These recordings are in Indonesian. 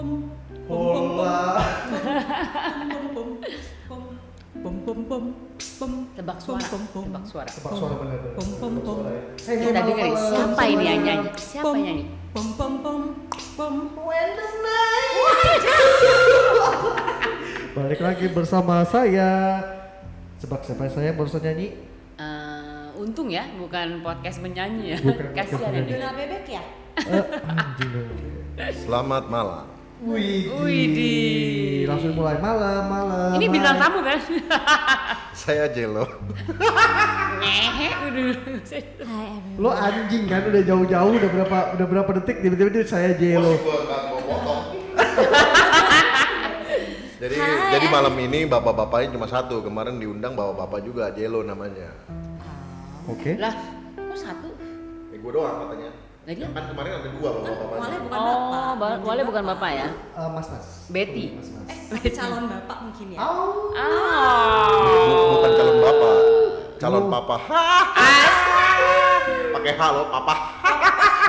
Hola. Tebak suara, tebak suara. Tebak suara bener. Pom, pom, pom. Kita dengerin siapa ini yang nyanyi? Siapa yang nyanyi? Pom, pom, pom, pom. Balik lagi bersama saya. Sebab siapa saya barusan nyanyi? Eh, untung ya, bukan podcast menyanyi ya. Bukan Kasihan ini. Dona bebek ya? Eh, anjing. Selamat malam. Wih, Widih. langsung mulai malam, malam. Ini bintang tamu kan? Saya Jelo. Lo anjing kan udah jauh-jauh udah berapa udah berapa detik tiba-tiba dia saya Jelo. jadi jadi malam ini bapak-bapaknya cuma satu. Kemarin diundang bapak-bapak juga Jelo namanya. Oke. Lah, kok satu? Eh gue doang katanya. Lah dia? Kan kemarin ada dua Wale bapak-bapaknya. bukan bapak. Oh, ba- Wale bukan bapak ya? Eh, mas Mas. Betty. Mas Mas. Eh, calon bapak mungkin ya? Au. Bu- Oh. bukan calon bapak, calon Oh. papa. Pakai halo papa.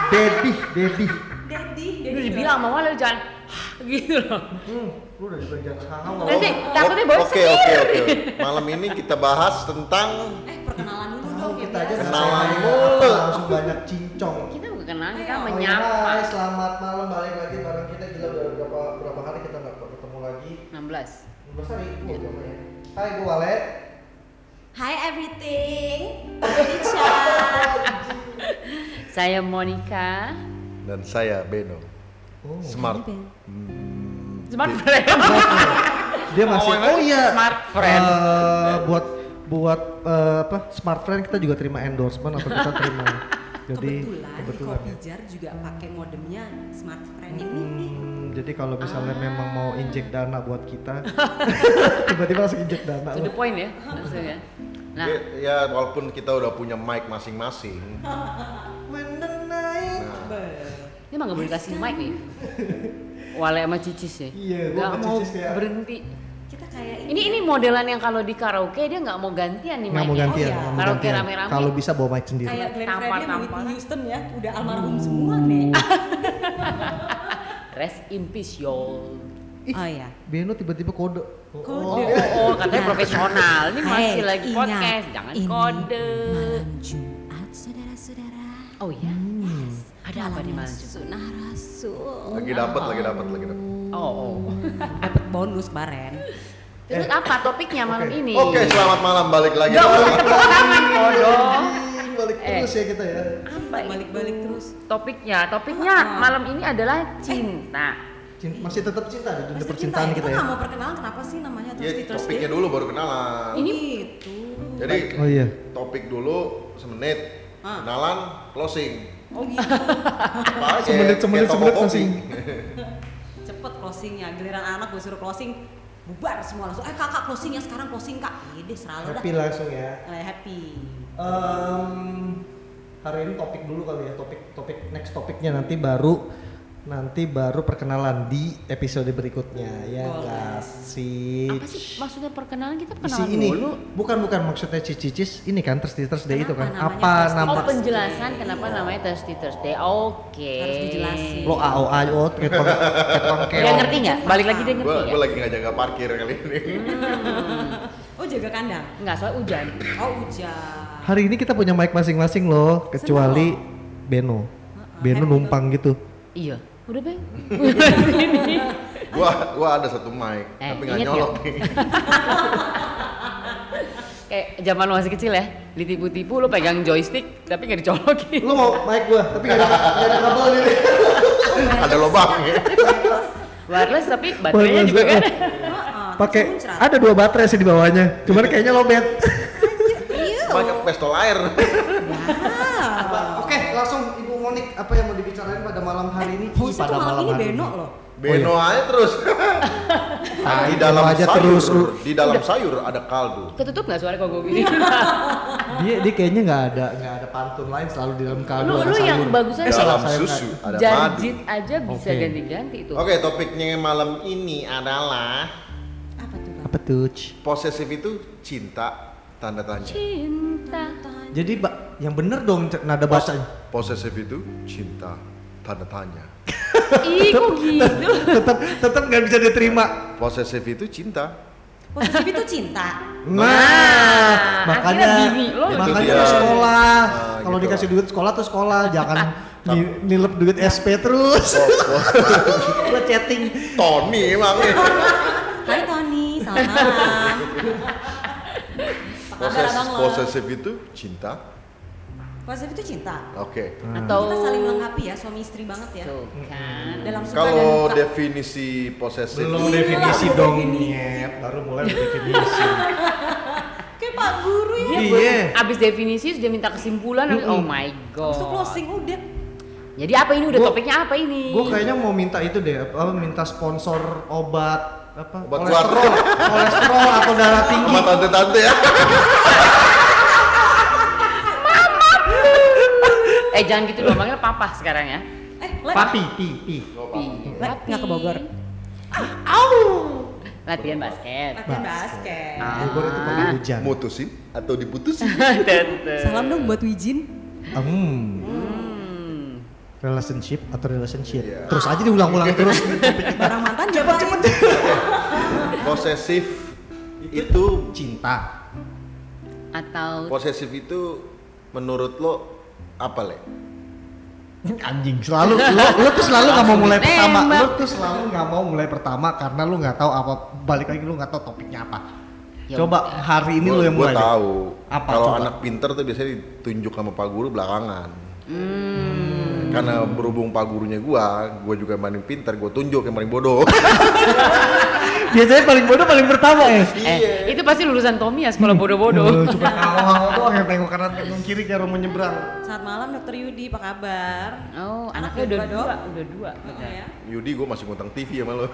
Daddy, Daddy. Daddy, Udah Daddy. dibilang sama Wale jangan gitu loh. Hmm, lu udah dibilang jangan halau. Nanti takutnya bosan. Oke oke oke. Malam ini kita bahas tentang Eh, perkenalan dulu dong ya kita. Kenalan apa, langsung banyak cincong. Kita bukan kenal, kita. Oh, menyapa. ya, hai, selamat malam balik lagi bareng kita gila udah berapa berapa hari kita nggak ketemu lagi. 16. Berapa hari? Gue ya. Hai, gue Wale. Hi everything. Ica. Saya Monica. dan saya Beno. Oh. Smart. Smart friend. Dia masih Oh, oh, iya. Smart friend. Eh, buat buat eh, apa? Smart friend kita juga terima endorsement atau kita terima. Jadi kebetulan, kebetulan di ya. Kopijar juga pakai modemnya Smart Friend ini nih. Hmm, jadi kalau misalnya Ah. memang mau injek dana buat kita, tiba-tiba langsung injek dana. To the point ya, maksudnya. Nah, Ya, ya walaupun kita udah punya mic masing-masing. When the night. Nah, ini emang gak boleh kasih mic nih. Wale sama Cicis ya. Iya, Gak sama mau Cicis kayak- berhenti. Kita kayak Ini ini modelan yang kalau di karaoke dia nggak mau gantian nih Nggak mau gantian, Oh, mau Karaoke gantian. rame-rame. Kalau bisa bawa mic sendiri. kayak Glenn Tampar, Fredly sama tampar. Whitney Houston ya, udah almarhum semua nih. Rest in peace y'all. Ih, Oh iya. Beno tiba-tiba kode. Kode. Oh, oh, oh, katanya profesional. Ini masih Hey, lagi ingat, podcast, jangan ini kode. Malam Jumat, saudara-saudara. Oh iya. Yes. Ada apa di malam Jumat? Sunnah Rasul. lagi dapat, lagi dapat, lagi dapat. Oh, oh. Dapat bonus kemarin. Terus apa topiknya malam Oke. ini? Oke, selamat malam balik lagi. Gak usah tepuk tangan bodoh. Balik Eh. terus ya kita ya. Apa? Balik-balik terus. Topiknya, topiknya Ah. malam ini adalah cinta. Cinta, masih tetap cinta di dunia Masih percintaan cinta, kita kita ya. nggak mau perkenalan kenapa sih namanya Ya, Thirsty Thursday? topiknya dulu baru kenalan. Ini- gitu. Jadi Oh iya. topik dulu semenit, Ah. kenalan, closing. Oh gitu. Semenit, semenit, semenit closing. Cepet closingnya. Giliran anak gue suruh closing, bubar semua langsung. Eh kakak closingnya sekarang closing kak. Ide selalu dah. Happy langsung ya. Eh, happy. Em, hari ini topik dulu kali ya topik topik next topiknya nanti baru nanti baru perkenalan di episode berikutnya ya Boleh. nggak sih Apa sih maksudnya perkenalan kita isi perkenalan ini dulu? bukan bukan maksudnya cicis ini kan Thirsty Thursday itu kan apa nama Oh penjelasan kenapa Iya. namanya Thirsty Thursday. Oke. Harus dijelasin. lo ao ao kayak tukang Dia ngerti nggak? Balik lagi dia ngerti gue lagi nggak jaga parkir kali ini. Oh jaga kandang. Nggak soal hujan. Oh hujan. hari ini kita punya mic masing-masing loh kecuali Beno Beno numpang gitu Iya. Udah bang. Gua gua ada satu mic, Eh, tapi nggak inget nyolok nggak? nih. Kayak zaman lu masih kecil ya, ditipu-tipu lu pegang joystick tapi nggak dicolokin. lo mau mic gua tapi gak ada ada kabel ini ada lubangnya. Wireless tapi baterainya Wireless, juga kan. Heeh, pakai ada dua baterai sih di bawahnya cuman kayaknya lobet Iya. Banyak pistol air. Oke, langsung Ibu Monik apa yang malam hari ini? Host itu malam ini Beno loh. Beno aja terus. Ah, di dalam aja sayur, terus, lu. di dalam sayur ada kaldu. Ketutup nggak suara kok gue gini? Dia dia kayaknya nggak ada nggak ada pantun lain selalu di dalam kaldu lu ada lu yang sayur. bagusan Eh, salah, dalam saya susu ada madu. Janjit aja bisa Oke. ganti-ganti tuh. Oke, topiknya malam ini adalah Apa tuh bang? Apa tuh? Posesif itu cinta tanda tanya. Cinta. Jadi Mbak, yang bener dong nada bahasanya. Posesif itu cinta tanda tanya. Ih kok gitu? tetap tetap nggak bisa diterima. Posesif itu cinta. Posesif itu cinta. Nah, makanya akhirnya bini lo makanya gitu sekolah. Ah, Kalau gitu. dikasih duit sekolah tuh sekolah, jangan ni- nilep duit SP terus. Oh, oh. Gua chatting. Tony emang. Hai Tony, kabar Poses, lo? posesif itu cinta. Posesif itu cinta. Oke. Atau Kita saling melengkapi ya, suami istri banget ya. Tuh kan. Dalam suka dan Kalau definisi posesif Belum Iya, definisi dong, nyet. Baru mulai definisi. Kayak Pak Guru ya. Iya. Abis definisi sudah minta kesimpulan, habis- oh my god. Itu closing udah. Jadi apa ini udah Gua- topiknya apa ini? Gue kayaknya mau minta itu deh, apa minta sponsor obat apa Obat kolesterol, kolesterol atau darah tinggi. sama tante-tante ya. Eh jangan gitu dong, manggil papa sekarang ya. Eh, Le, Papi, pi, pi. Pi. Le, nggak ke Bogor. Latihan basket. Latihan basket. Ah. Bogor itu pakai hujan. Mutusin atau diputusin? Tentu. Salam dong buat Wijin. Hmm, Hmm. relationship atau relationship. Iya. Terus aja diulang-ulang terus. Barang mantan cepet cepet. Posesif itu Cinta. Atau posesif itu menurut lo apa le? Anjing, selalu lu, lu tuh selalu nggak mau mulai pertama. Lu Nembak. tuh selalu nggak mau mulai pertama karena lu nggak tahu apa balik lagi lu nggak tahu topiknya apa. Ya Coba hari ini Gua- lu yang gua mulai. deh. tahu. Apa, Kalau anak pinter tuh biasanya ditunjuk sama pak guru belakangan. hmm. Karena berhubung pak gurunya gua, gua juga yang paling pinter, gua tunjuk yang paling bodoh. Biasanya paling bodoh paling pertama ya. Eh, itu pasti lulusan Tommy ya sekolah bodoh-bodoh. Lu Cuma ngawang doang yang tengok kanan tengok kiri kayak mau menyeberang. Selamat malam Dokter Yudi, apa kabar? Oh, Anak anaknya udah dua, udah dua. Oh, betul. ya. Yudi, gua masih ngutang TV sama lo.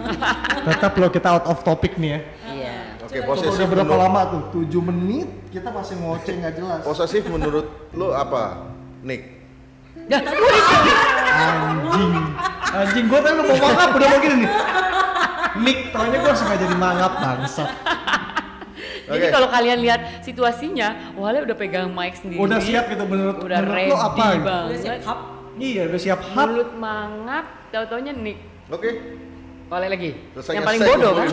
Tetap lo kita out of topic nih ya. Iya. Oke, posesif udah berapa menurut- lama tuh? 7 menit kita masih ngoceh nggak jelas. Posesif menurut lo apa? Nick. Anjing. Anjing gua tadi mau mangap udah mau gini nih. Nick, taunya gua sengaja jadi mangap bangsat. Jadi Oke. kalau kalian lihat situasinya, Wale udah pegang mic sendiri. Udah siap gitu menurut Udah menurut ready lo apa? banget. Udah siap hap. Iya, udah siap hap. Mulut mangap, tau-taunya Nick. Oke. Wale lagi. Selesai yang paling bodoh kan?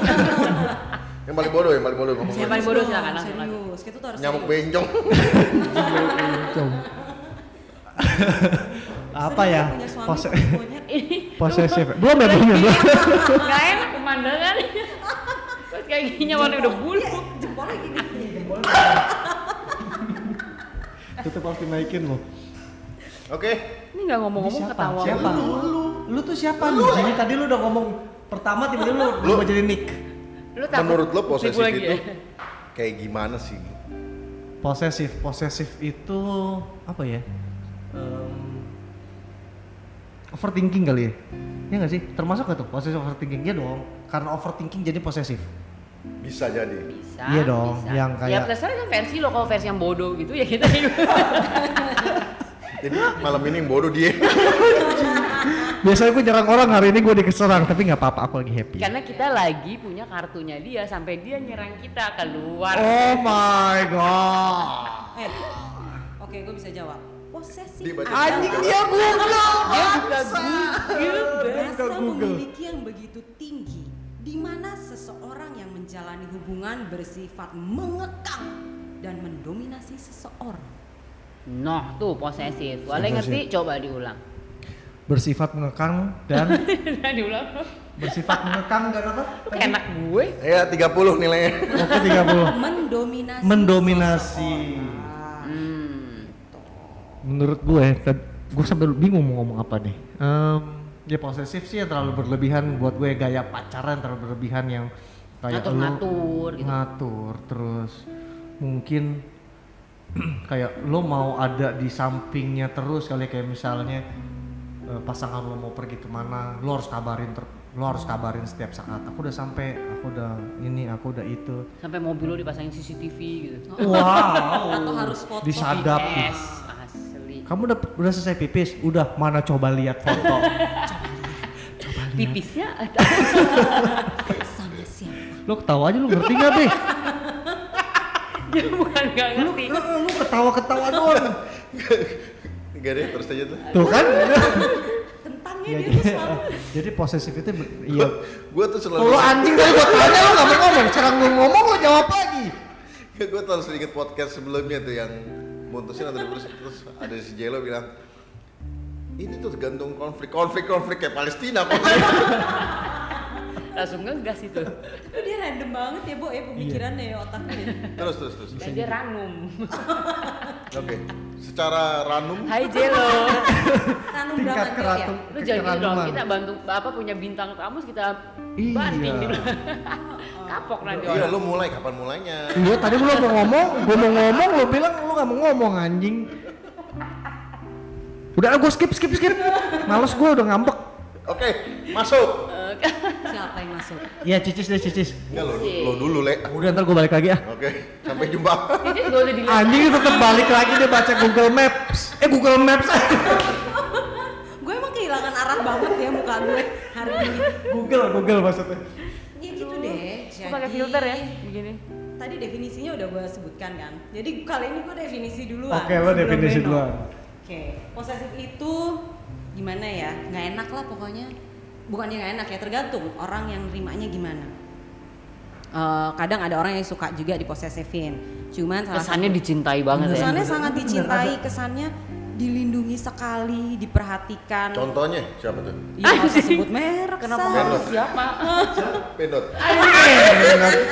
yang paling bodoh, yang paling bodoh ngomong. Yang paling bodoh silakan langsung. Serius, kita tuh harus Nyamuk serius. bencong. Apa ya? Pose posesif. Belum ya, belum ya, belum. Gak enak pemandangan. Terus kayak gini warnanya udah bulu. Iya, jempolnya gini. Tetep harus dinaikin lo. Oke. Ini nggak ngomong-ngomong ketawa. Siapa? mulu. Lu, lu tuh siapa nih? Jadi tadi lu udah ngomong pertama tiba-tiba lu Lu- jadi Nick. Lu Menurut lo tipu posesif itu ya? kayak gimana sih? Posesif, posesif itu apa ya? Em, overthinking kali ya? Iya nggak sih? Termasuk gak tuh posesif overthinking? Iya dong. Karena overthinking jadi posesif. Bisa jadi. Bisa. Iya dong, bisa. yang Ya kayak- terserah kan versi lo kalau versi yang bodoh gitu ya kita Jadi malam ini yang bodoh dia. Biasanya gue jarang orang hari ini gue dikeserang tapi nggak apa-apa aku lagi happy. Karena kita lagi punya kartunya dia sampai dia nyerang kita keluar. Oh my god. Eh, oke, gue bisa jawab. Posesif. Adalah Anjing dia Google. Dia buka Google. rasa Google. memiliki yang begitu tinggi di mana seseorang yang menjalani hubungan bersifat mengekang dan mendominasi seseorang. Noh tuh posesif. Wale ngerti? Coba diulang. Bersifat mengekang dan diulang. bersifat mengekang dan apa? Enak gue. Ya 30 nilainya. Oke 30. Mendominasi. Mendominasi. seseorang. Menurut gue, gue sampai bingung mau ngomong apa nih. Em, ya posesif sih yang terlalu berlebihan buat gue gaya pacaran terlalu berlebihan yang kayak lu Ngatur-ngatur gitu. ngatur terus mungkin kayak lo mau ada di sampingnya terus kali kayak misalnya eh, pasangan lo mau pergi ke mana lo harus kabarin ter lo harus kabarin setiap saat aku udah sampai aku udah ini aku udah itu Sampai mobil lo dipasangin CCTV gitu. wow Atau harus foto. disadap asli. Kamu udah udah selesai pipis udah mana coba lihat foto Pipisnya Sama siapa? lo ketawa aja lo ngerti gak deh dia bukan lu, ngerti. lu, lu ketawa ketawa doang Enggak deh, terus aja tuh. tuh kan Ya, dia jadi, tuh selalu jadi posesif itu iya. gue tuh selalu Kalau anjing tadi gua tanya lu nggak mau ngomong, sekarang gua ngomong lu jawab lagi. gue tahu sedikit podcast sebelumnya tuh yang mutusin atau terus terus ada si Jelo bilang ini tuh tergantung konflik. Konflik konflik kayak Palestina. konflik Langsung ngegas itu. Tapi dia random banget ya, Bo, ya pemikirannya ya otaknya. terus terus terus Dan dia ranum. oke secara ranum Hai Jelo. Ranum Tingkat banget ya. keratu. Lu jangan gitu dong, kita bantu apa punya bintang kamus kita Iya. banting di kapok nanti iya lu mulai kapan mulainya Iya tadi lu mau ngomong, gua mau ngomong, lu bilang lu nggak mau ngomong anjing. Udah gua skip skip skip. Males gua udah ngambek. oke masuk Siapa yang masuk? Iya cicis deh cicis. enggak lo, lo dulu le Udah ntar gua balik lagi ah. oke sampai jumpa Itu gak usah dilihat. Anjing tetap balik lagi dia baca Google Maps. Eh Google Maps. gue emang kehilangan arah banget ya muka gue hari ini. Google Google maksudnya. Ya gitu deh. Lu pakai filter ya begini. Tadi definisinya udah gue sebutkan kan. Jadi kali ini gue definisi duluan. Oke, lo sebelum definisi duluan. Oke, posesif itu gimana ya? Nggak enak lah pokoknya. Bukannya nggak enak ya, tergantung orang yang nerimanya gimana. Eh, kadang ada orang yang suka juga diposesifin. Cuman salah Kesannya satu- dicintai banget ya. kesannya sangat dicintai, kesannya dilindungi sekali, diperhatikan. contohnya siapa tuh Iya, nggak usah sebut merek. Kenapa harus siapa? Pedot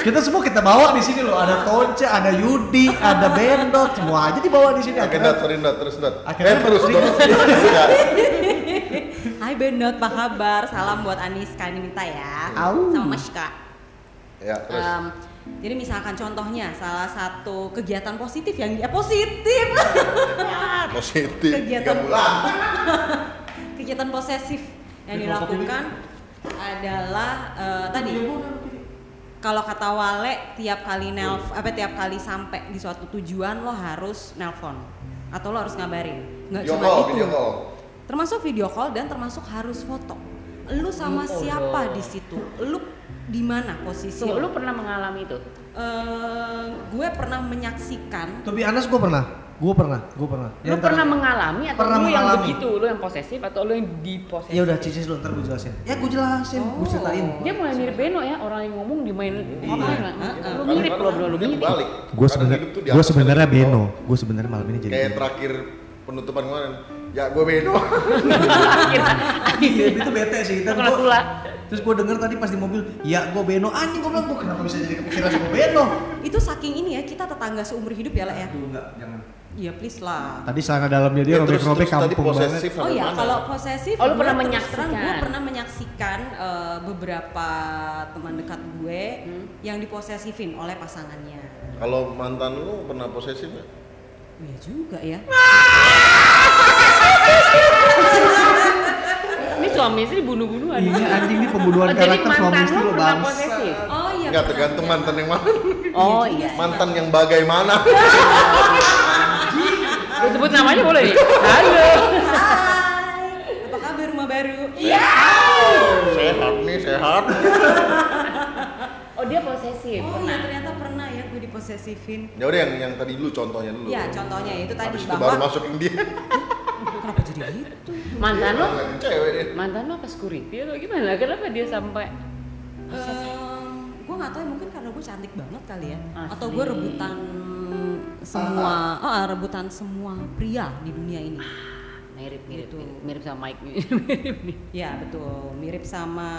kita semua kita bawa di sini loh. Ada Tonce, ada Yudi, ada Bendot, semua aja dibawa di sini. Akhirnya dot sorry dot terus dot Akhirnya eh terus dot. Hai Benot, apa kabar? Salam buat Anis kali minta ya. Au. Sama Maska. ya terus? Em, jadi misalkan contohnya salah satu kegiatan positif yang dia positif. positif Kegiatan- bulan. Kegiatan posesif yang dilakukan adalah eh, tadi kalau kata Wale tiap kali nelf apa tiap kali sampai di suatu tujuan lo harus nelpon. Atau lo harus ngabarin. Nggak cuma itu. video call termasuk video call dan termasuk harus foto lu sama Oh, siapa no. di situ lu di mana posisi Tunggu, lu, lu pernah mengalami itu? Eh, gue pernah menyaksikan be honest gue pernah, gue pernah, gue pernah. Lu Ya, ntar- pernah mengalami atau Pernah lu yang mengalami. begitu? Lu yang posesif atau lu yang diposesif? Ya udah cicis lu ntar gue jelasin. Ya gue jelasin, gue Oh. ceritain. Dia mulai mirip Beno ya, orang yang ngomong dimain Iya. orang lah. Lu Kadang- mirip kadang lo bro, lu dia mirip. Gue sebenarnya, tuh di gue sebenarnya di Beno. Gue sebenarnya malam ini jadi. kayak terakhir penutupan kemarin ya gue Beno Iya, itu bete sih. Kena tula. Terus gue denger tadi pas di mobil, ya gue Beno. Anjing gue bilang gue kenapa bisa jadi kepikiran gue Beno? itu saking ini ya kita tetangga seumur hidup ya lah ya Aduh enggak, jangan. iya please lah Tadi celana dalamnya dia Ya, terus- robek-robek terus tadi kampung banget. posesif Oh ya, mana? kalau posesif, Oh, lu gue pernah terus menyaksikan? terang gue pernah menyaksikan eh, beberapa teman dekat gue Hmm. yang diposesifin oleh pasangannya. kalau mantan lu pernah posesif nggak? Iya juga ya. Ini suami istri bunuh-bunuhan. Ini anjing ini pembunuhan Oh, karakter suami istri lo posesif? Oh iya. Nggak pernah tergantung mantan yang mana Oh iya. sih. mantan yang bagaimana sebut namanya boleh nih? Halo. Hai, apa kabar rumah baru? Iya. sehat nih sehat Oh dia posesif. Oh iya ternyata pernah ya ya udah yang yang tadi dulu contohnya dulu Ya contohnya itu tadi habis itu baru bahwa masukin dia kenapa jadi gitu? Mantan lo? Ngeliatin cewek dia Mantan lo apa security atau gimana? Kenapa dia sampai gue nggak tahu ya, mungkin karena gue cantik banget kali ya Asli. atau gue rebutan semua oh, rebutan semua pria di dunia ini mirip mirip Gitu. mirip, mirip sama Mike mirip nih. ya betul mirip sama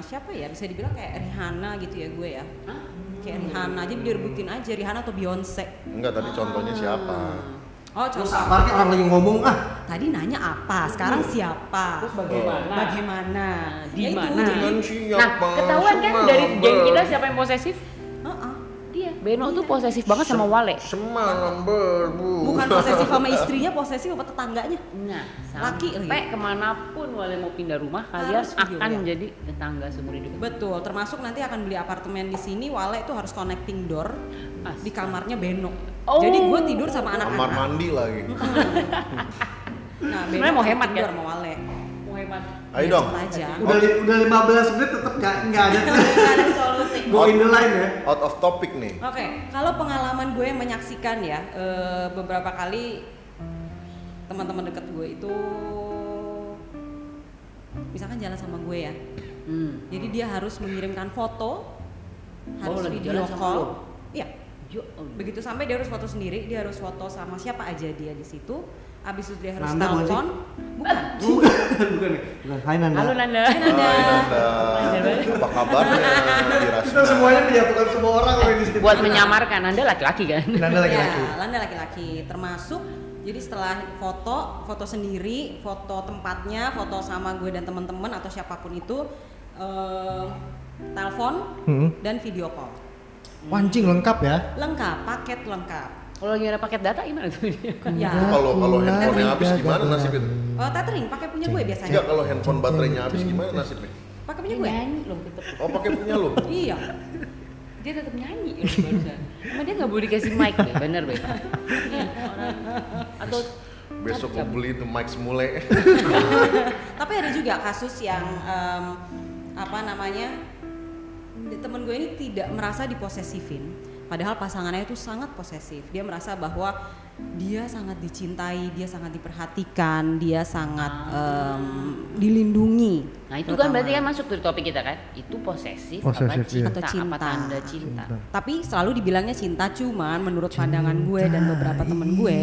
siapa ya bisa dibilang kayak Rihanna gitu ya gue ya Hah? Kayak Rihanna. Jadi direbutin aja Rihanna atau Beyonce. Enggak tadi contohnya siapa? Oh contoh. Sabar kan orang lagi ngomong? Ah. tadi nanya apa? Sekarang siapa? Terus bagaimana? bagaimana? Di Ya itu, mana? Nah, ketahuan kan dari geng kita siapa yang posesif? Beno tuh posesif banget sama Wale. semalam berbu bukan posesif sama istrinya posesif sama tetangganya Nah, Laki sampai ke mana pun Wale mau pindah rumah, kalian Harus akan ya. menjadi tetangga seumur hidup. Betul, termasuk nanti akan beli apartemen di sini, Wale itu harus connecting door Astaga. di kamarnya Beno. Oh. Jadi gue tidur sama kamar anak-anak. mandi lagi Nah, Sebenarnya mau hemat, tidur kan? sama Wale. Hebat. ayo dong aja. Udah li- udah 15 menit tetap nggak nggak ada tuh. Nggak ada solusi. Go in the line ya. out of topic nih Oke, kalau pengalaman gue menyaksikan ya eh, beberapa kali teman-teman dekat gue itu misalkan jalan sama gue ya. Hmm. Jadi dia harus mengirimkan foto, harus lagi video call. Iya. Ya Allah. Begitu sampai dia harus foto sendiri, dia harus foto sama siapa aja dia di situ. Abis itu dia harus Nanda bukan telepon. Bukan. bukan bukan bukan Hai Nanda Halo Nanda. Hai Nanda, apa kabarnya? Dirasa. Kita semuanya menyatukan semua orang loh di sini Buat menyamarkan Anda laki-laki kan? Nanda laki-laki Ya, Landa laki-laki. Termasuk jadi setelah foto, foto sendiri, foto tempatnya, foto sama gue dan teman-teman atau siapa pun itu, eh, telepon Hmm. dan video call. Wancing lengkap ya Lengkap, paket lengkap. Kalau lagi ada paket data gimana tuh dia? Ya. Kalau kalau handphonenya habis gimana nasib itu? Oh, tethering pakai punya gue biasanya. Enggak kalau handphone baterainya habis gimana nasibnya? Pakai punya gue. nyanyi loh tetep. Oh pakai punya lo? Iya. Dia tetap nyanyi loh barusan. Emang dia nggak boleh dikasih mic deh, bener be. Orang atau Besok mau beli itu mic semule. Tapi ada juga kasus yang em, apa namanya temen gue ini tidak merasa diposesifin, padahal pasangannya itu sangat posesif. Dia merasa bahwa dia sangat dicintai, dia sangat diperhatikan, dia sangat em, dilindungi. Nah itu kan berarti kan masuk dari topik kita kan? Itu posesif, Posesif, apa iya. cinta, Atau cinta. apa tanda cinta. Tapi selalu dibilangnya cinta, cuman menurut pandangan gue dan beberapa temen gue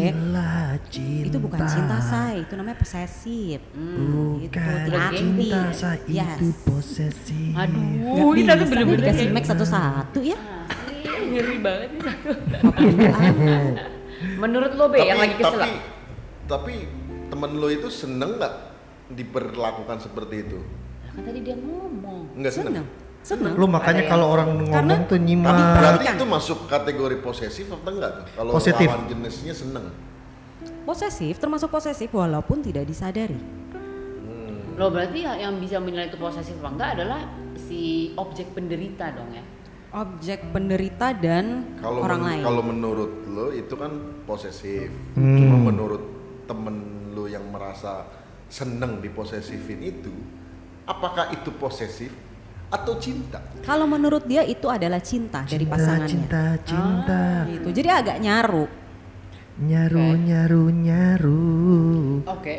itu bukan cinta say, itu namanya posesif. Hmm. Udah hati-hati. cinta, saya Yes. posesif Aduh, Nggak kita tuh bener-bener dikasih kayak- mic satu-satu ya. Ngeri banget nih satu. Menurut lo be yang lagi kesel? tapi tapi temen lo itu seneng nggak diperlakukan seperti itu? Lah, kan tadi dia ngomong. Enggak seneng. Seneng. Seneng. Lu makanya kalau orang ngomong Karena- tuh Tapi nyimak berarti Perhatikan. itu masuk kategori posesif atau enggak tuh? Kalau Positif. lawan jenisnya seneng. Posesif termasuk posesif walaupun tidak disadari. Lo berarti ya yang bisa menilai itu posesif apa enggak adalah si objek penderita dong ya? Objek penderita dan Kalau orang men- lain. kalau menurut lo itu kan posesif. Hmm. Cuma menurut temen lo yang merasa seneng diposesifin itu, apakah itu posesif atau cinta? Kalau menurut dia itu adalah cinta, dari cinta pasangannya. cinta cinta Gitu. Jadi agak nyaru. Nyaru Oke. nyaru nyaru Oke.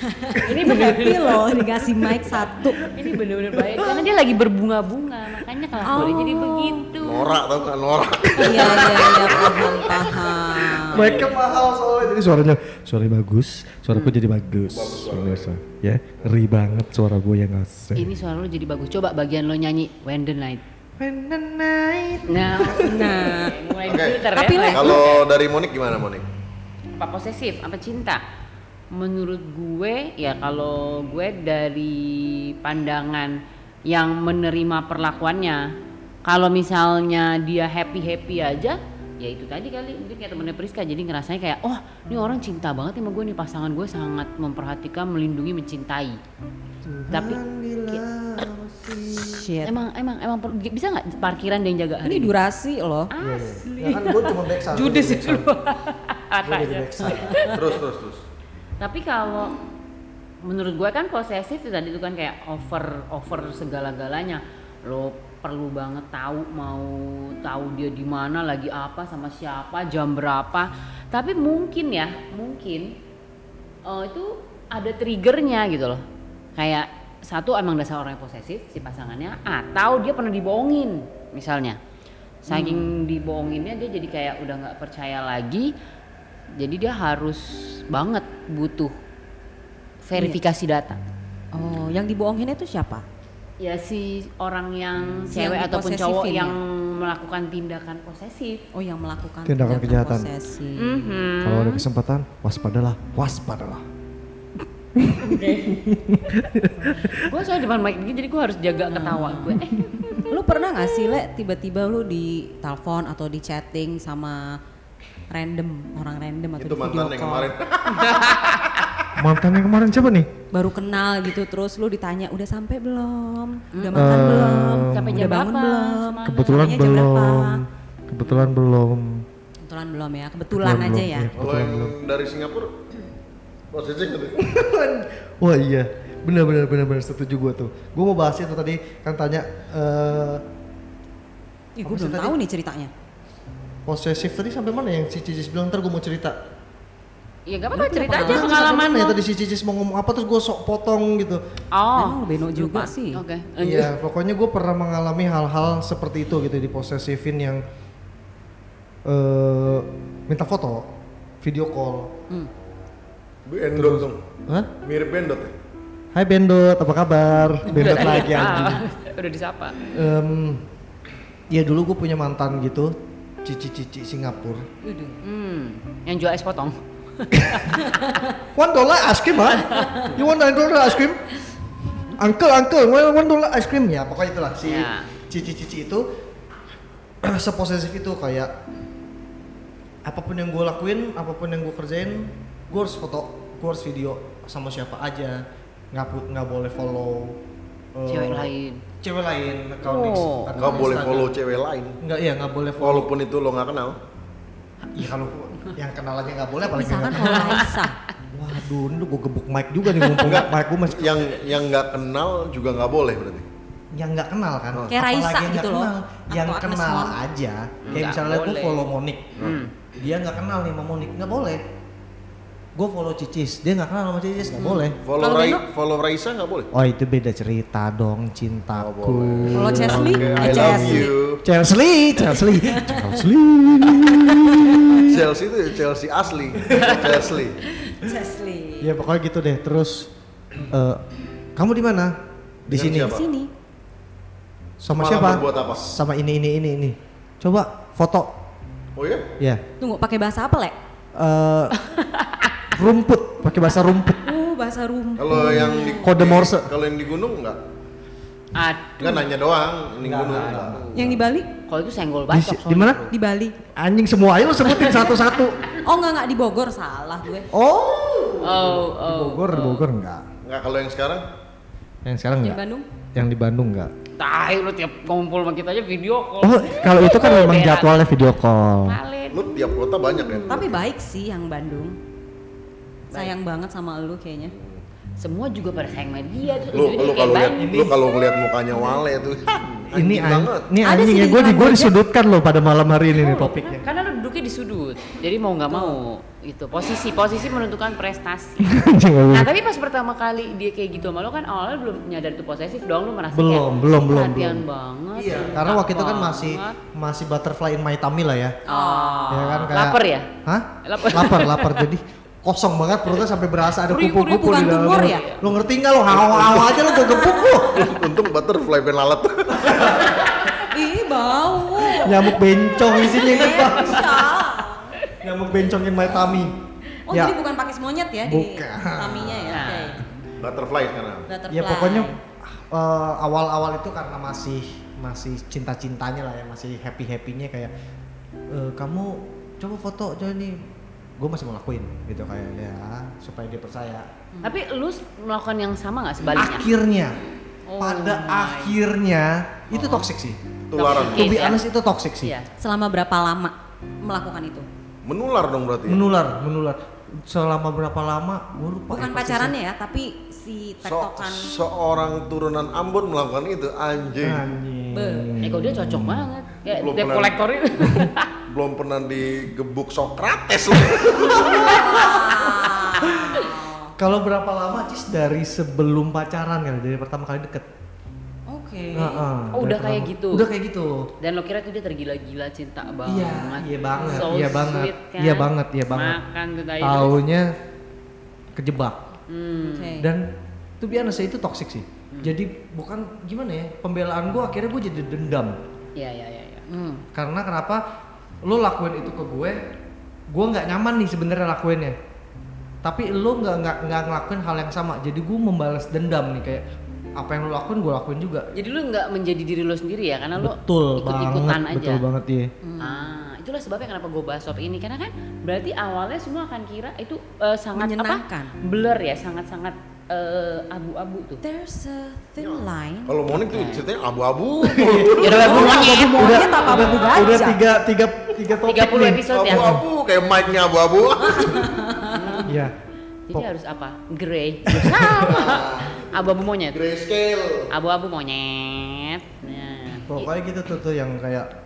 Ini happy loh dikasih mic satu. Ini bener-bener baik karena dia lagi berbunga-bunga makanya kalau Oh. jadi begitu. Norak tau kan norak. Iya iya iya paham paham. mereka mahal soalnya jadi suaranya suaranya bagus suaraku jadi bagus pemirsa ya ngeri banget suara gue yang asik Ini suara lo jadi bagus. Coba bagian lo nyanyi When the Night. When the night Nah, Nah, mulai Oke. filter Tapi, ya. Mulai Kalau dari Monik gimana Monik? apa posesif apa cinta menurut gue ya kalau gue dari pandangan yang menerima perlakuannya kalau misalnya dia happy happy aja ya itu tadi kali mungkin kayak temennya Priska jadi ngerasanya kayak oh ini orang cinta banget sama gue nih pasangan gue sangat memperhatikan melindungi mencintai tapi shit. emang emang emang per- bisa nggak parkiran dia yang jaga Ini hari ini? durasi loh. asli ya kan gue cuma back sound judes itu Terus terus terus. Tapi kalau menurut gue kan posesif itu tadi itu kan kayak over over segala-galanya. Lo perlu banget tahu mau tahu dia di mana lagi apa sama siapa jam berapa. Tapi mungkin ya mungkin eh, itu ada triggernya gitu loh. Kayak satu emang dasar orang yang posesif si pasangannya atau dia pernah dibohongin misalnya. Saking dibohonginnya dia jadi kayak udah nggak percaya lagi jadi dia harus banget butuh verifikasi data. Oh, yang dibohongin itu siapa? Ya si orang yang Si cewek yang ataupun cowok diposesifin yang ya? melakukan tindakan posesif. Oh, yang melakukan Tindakan kejahatan. posesif. Mhm. kalau ada kesempatan waspadalah waspadalah gue soalnya depan mic jadi gue harus jaga ketawa gue. Eh, Lu pernah gak sih, Le, tiba-tiba lu di telepon atau di chatting sama random, orang random atau Itu di video mantan yang call. kemarin. mantannya kemarin siapa nih Baru kenal gitu, terus lu ditanya, udah sampai belum? Udah Hmm. makan Eh, belum? Sampai udah jam bangun berapa? belum? Semalam. kebetulan belum kebetulan belum Kebetulan belum ya, kebetulan Kebetulan aja belum, ya. iya. Kalau yang dari Singapura posesif gitu. Wah iya, benar benar benar benar setuju gue tuh. Gue mau bahas itu tadi kan tanya eh Ih, Apa gue sih belum tadi? tahu nih ceritanya. posesif tadi sampai mana yang si Cicis bilang ntar gue mau cerita. Ya gak apa-apa cerita aja pengalaman pengalaman ya lo. tadi si Cicis mau ngomong apa terus gue sok potong gitu Oh, Emang Beno juga lupa. sih. Oke. Iya, pokoknya gue pernah mengalami hal-hal seperti itu gitu di posesifin yang eh minta foto, video call. Hmm. Bendot dong. Hah? Mirip bendot ya. Hai Bendot, apa kabar? Bendot lagi anjing. Ah, Udah disapa. Em, ya dulu gue punya mantan gitu, cici-cici Singapura. Hmm, yang jual es potong. One dollar ice cream, ha? You want one dollar ice cream? Uncle, uncle, one one dollar ice cream ya. Pokoknya itulah si Ya. cici-cici itu seposesif itu kayak apa pun yang gue lakuin, apa pun yang gue kerjain, gue harus foto, gue harus video sama siapa aja. Nggak nggak boleh follow eh, Cewek lain. Cewek lain account Oh. Nggak boleh follow cewek lain. Nggak, iya nggak boleh follow. Walaupun itu lo nggak kenal. Iya kalau yang kenal aja nggak boleh, apalagi Misalkan nggak kalau Raisa. Waduh, ini gue gebuk mic juga nih mumpung Nggak. mic gue masih Yang yang nggak kenal juga nggak boleh berarti. yang nggak kenal kan Oh. Kayak Raisa Apalagi yang nggak gitu loh. kenal. yang Atau Agnes kenal Mon. aja kayak misalnya gue follow Monik Hmm. dia nggak kenal nih sama Monik nggak boleh gue follow Cicis dia nggak kenal sama Cicis nggak boleh Follow Rai, follow Raisa nggak boleh. oh itu beda cerita dong Oh, cintaku boleh. Follow Chesley? Oke, Eh, I love you. Chelsea Chelsea Chelsea Chelsea itu Chelsea asli. Chelsea. Chesley. ya pokoknya gitu deh terus eh, kamu di mana di sini? Di sini. sama siapa apa? sama ini ini ini ini coba foto Oh ya? ya Tunggu, pakai bahasa apa, Le? Eh, rumput pakai bahasa rumput Oh, bahasa rum. Kalau yang di Kode Morse. Kalau yang di gunung enggak? Aduh. Enggak nanya doang, ini gunung. Yang di Bali? Kalau itu senggol di, bacok. di mana Di Bali. anjing semua ayo sebutin satu-satu Oh, enggak enggak di Bogor, salah gue. oh Oh, di oh. Bogor di Bogor enggak Enggak kalau yang sekarang yang sekarang Di enggak Bandung? yang di Bandung enggak Tai lu tiap ngumpul sama kita aja video call. oh kalau itu kan memang jadwalnya video call Kalen. lu tiap kota banyak ya. Tapi baik sih yang Bandung. Sayang banget sama lu kayaknya. Semua juga pada sayang sama dia tuh. Lu lu kayak kalau lihat lu kalau ngeliat mukanya Wale tuh. ini banget. ini Ada anjing sih ya di gue di gue disudutkan loh pada malam hari ini nih topiknya Karena lu duduknya di sudut. Jadi mau nggak mau itu posisi posisi menentukan prestasi. Nah tapi pas pertama kali dia kayak gitu sama lo kan awalnya belum nyadar itu posesif dong lu merasa Belum, kayak belum, belum, perhatian belum. banget. iya karena waktu itu kan masih banget. masih butterfly in my tummy lah ya Oh, ya kan kayak lapar ya? hah Lapar. lapar lapar jadi kosong banget perutnya sampai berasa ada kupu-kupu di bor ya? lo ngerti nggak lo hawa-hawa aja lo gue gepuk lo Untung butterfly pen lalat. Ih, bau. nyamuk bencong di sini nih Bang. Iya. nyamuk bencong in my tummy Oh, ya jadi bukan pakai monyet ya di Bukan. taminya ya. Nah. Oke. Butterfly sekarang. Butterfly. ya pokoknya eh, awal-awal itu karena masih masih cinta-cintanya lah ya masih happy happynya kayak eh, kamu coba foto coba nih gue masih mau lakuin gitu kayak ya supaya dia percaya Tapi lu melakukan yang sama nggak sebaliknya? akhirnya Oh pada my. akhirnya itu toxic sih Tularan. To be ya? honest itu toxic sih Iya. selama berapa lama melakukan itu? Menular dong berarti. ya? menular menular selama berapa lama gue lupa Bukan ya pacarannya ya, tapi si So, tektokan. seorang turunan Ambon melakukan itu anjing. anjing Be. Eh kok dia cocok banget. Kayak Belum debt pernah. collector itu. Belum pernah digebuk Sokrates lu. kalau berapa lama cis dari sebelum pacaran ya dari pertama kali deket Oke. Heeh, Oh, dari udah kayak gitu? udah kayak gitu Dan lo kira tuh dia tergila-gila cinta banget. Iya, iya banget, So iya banget, sweet, kan? iya banget, iya banget. Makan tuh. Taunya kejebak Hmm. Oke. dan tuh biasa itu toxic sih. Jadi bukan gimana ya pembelaan gue akhirnya gue jadi dendam Iya, iya, iya. iya. Hmm. karena kenapa lo lakuin itu ke gue, gue nggak nyaman nih sebenarnya lakuinnya. Tapi lo nggak nggak nggak ngelakuin hal yang sama, jadi gue membalas dendam nih kayak apa yang lo lakuin gue lakuin juga. Jadi lu nggak menjadi diri lo sendiri ya, karena lo betul ikut-ikutan banget, aja. betul banget ya. Ah, itulah sebabnya kenapa gue bahas topik ini karena kan berarti awalnya semua akan kira itu eh, sangat Menyenangkan. apa? Blur ya, sangat-sangat eh, abu-abu tuh. There's a thin line. Kalau Monik tuh ceritanya abu-abu. Ya udah abu monyet. Monyet apa udah, abu gajah? udah tiga tiga tiga topik 30 nih. episode ya. Abu-abu kayak mic-nya abu-abu. Iya. Jadi harus apa? Grey. Sama. Abu-abu monyet. Grayscale. Abu-abu monyet. Nah, Pokoknya gitu tuh tuh yang kayak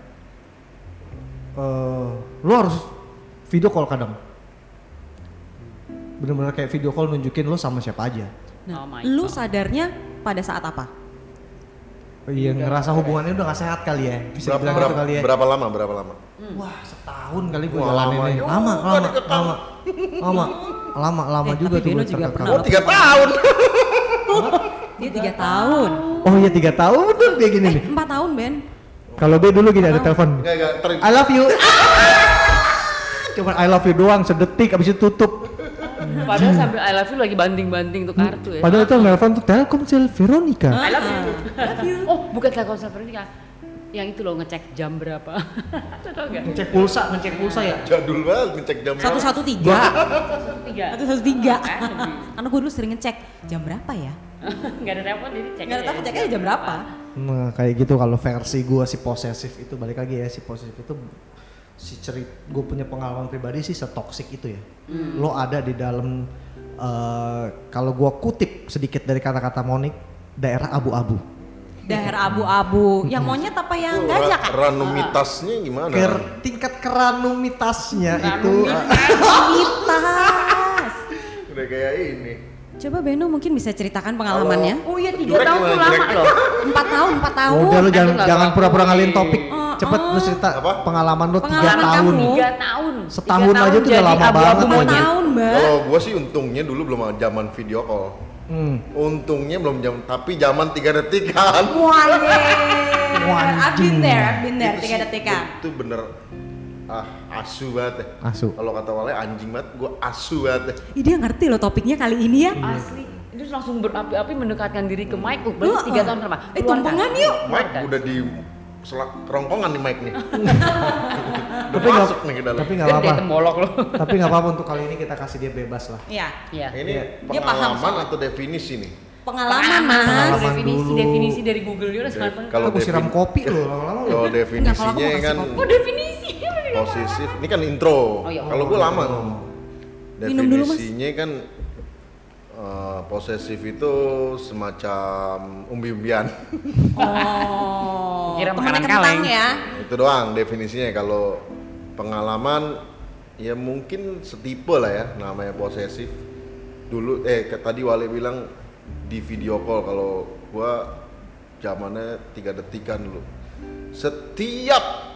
eh lu harus video call kadang. bener-bener kayak video call nunjukin lo sama siapa aja. Nah, Oh lu God. sadarnya pada saat apa? Iya ngerasa hubungannya udah gak sehat kali ya. Bisa Berapa, dibilang berapa, gitu kali ya. berapa lama? Berapa lama? Wah setahun kali gue jalanin lama ini. juga Lama, lama, lama, lama, lama, lama Eh, juga tuh gue juga pernah Oh tiga tahun. Dia tiga tahun. Oh iya tiga tahun tuh dia gini nih. Empat tahun Ben. Kalau B dulu gini ada telepon. Enggak enggak. Ter I love you. Cuman I love you doang sedetik abis itu tutup. Padahal sambil I love you lagi banting-banting tuh kartu ya. Padahal itu nelfon tuh Telkomsel Veronica. I love you. Oh, bukan Telkomsel Veronica. Yang itu loh ngecek jam berapa. Tahu enggak? Ngecek pulsa, ngecek pulsa ya. jadul banget ngecek jam. Satu satu tiga. Tiga. Satu satu tiga. Lebih. Karena gue dulu sering ngecek jam berapa ya? Enggak ada telepon jadi cek. Nggak ada tahu cek aja jam berapa. Nah kayak gitu kalau versi gua si posesif itu balik lagi ya si posesif itu si cerit gue punya pengalaman pribadi sih setoksik itu ya. Lo ada di dalam eh, kalau gua kutip sedikit dari kata-kata Monik daerah abu-abu. Daerah abu-abu. Yang monyet apa yang Itu gajah kan? ranumitasnya gimana? Ker- tingkat keranumitasnya itu Mitas. Udah kayak ini. Coba Beno mungkin bisa ceritakan pengalamannya. Oh iya tiga Jurek tahun tuh lama loh. Empat tahun, empat tahun. udah lu jangan jangan pura-pura ngalihin topik. Oh, Cepet lu oh. cerita Apa? pengalaman lu tiga Pengalaman tahun. kamu. Tiga tahun. Setahun Tiga aja tuh udah lama abu-abu banget, Empat monyet. tahun, Mbak. Kalau gua sih untungnya dulu belum zaman video call. Hmm. Untungnya belum jam, tapi zaman tiga detik kan. Wah, yeah. I've been there, I've been there, tiga sih- detik kan. Itu bener ah asu banget ya. Asu. Kalau kata Wale anjing banget, gua asu banget ya. Ih, dia ngerti loh topiknya kali ini ya. Asli. Itu langsung berapi-api mendekatkan diri ke mic. Uh, Lu, berarti tiga tahun berapa? eh, tumpengan yuk. Mike udah di selak kerongkongan nih Mike nih. Tapi nggak masuk nih ke dalam. tapi nggak apa-apa. tembolok lo. tapi nggak apa-apa untuk kali ini kita kasih dia bebas lah. Iya. Iya. Ini Dia paham pengalaman atau definisi nih? Pengalaman, Mas. Pengalaman definisi dulu. definisi dari Google dia udah sangat Kalau Kalau gue siram kopi loh lama-lama. Kalau aku definisinya kan. Oh definisi. Posesif. Ini kan intro. Oh, iya. Kalau gue lama. Minum dulu, Mas. Definisinya kan eh, posesif itu semacam umbi-umbian. Oh. Kira makanan kaleng. ya. itu doang definisinya. Kalau pengalaman ya mungkin setipe lah ya namanya posesif. Dulu eh tadi Wale bilang di video call kalau gua zamannya tiga detikan dulu. Setiap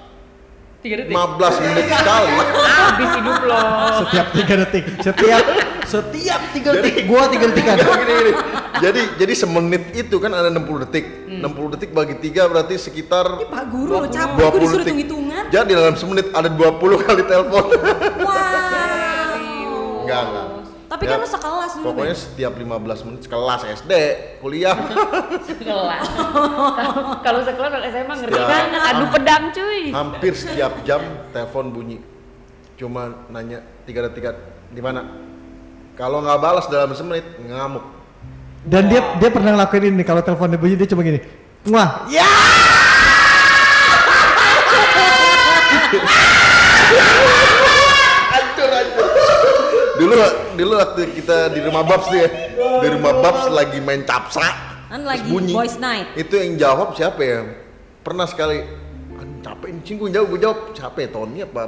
Tiga detik. 15 menit sekali Habis hidup lo. Setiap tiga detik, setiap setiap tiga detik, gua tiga jadi gini, gini. jadi jadi semenit itu kan ada 60 detik 60 detik bagi tiga berarti sekitar Ih, Pak Guru lo capek 20 gue disuruh detik hitung-hitungan. jadi dalam semenit ada 20 kali telepon Wow. enggak enggak Tapi kan lu sekelas dulu, pokoknya Ben. setiap 15 menit kelas SD kuliah Sekelas. Kalau- Kalau sekelas kalau SMA ngeri Setiap- kan adu pedang cuy. hampir setiap jam telepon bunyi cuma nanya tiga detik di mana kalau nggak balas dalam semenit ngamuk Dan dia dia pernah ngelakuin ini kalau teleponnya bunyi dia cuma gini. Wah, ya. hancur dulu dulu waktu kita di rumah Babs tuh ya di rumah Babs lagi main capsa Kan lagi boys night. itu yang jawab siapa ya pernah sekali aduh capek nih cing gue jawab gue jawab siapa ya Tony apa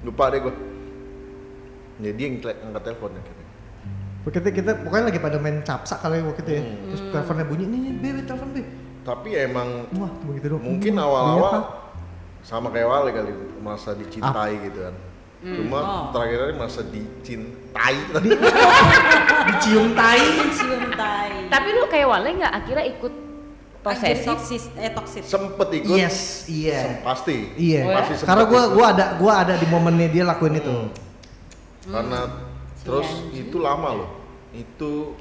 lupa deh gue ya dia yang angkat teleponnya Kita, kita pokoknya lagi pada main capsa kali waktu itu ya. Hmm. Terus teleponnya bunyi, nih, nih, bebe telepon be. tapi emang Wah, gitu doang. mungkin awal-awal iya, Pak. sama kayak Wale kali merasa dicintai gitu kan cuma Oh. terakhir-terakhir merasa dicintai dicium tai. Cium tai. Tapi lu kayak Wale nggak akhirnya ikut posesif? toksis, eh toksis. sempet ikut Yes, iya. pasti Iya. Pasti sempet Karena gua ikut. gua ada gua ada di momennya dia lakuin itu. karena terus itu lama loh itu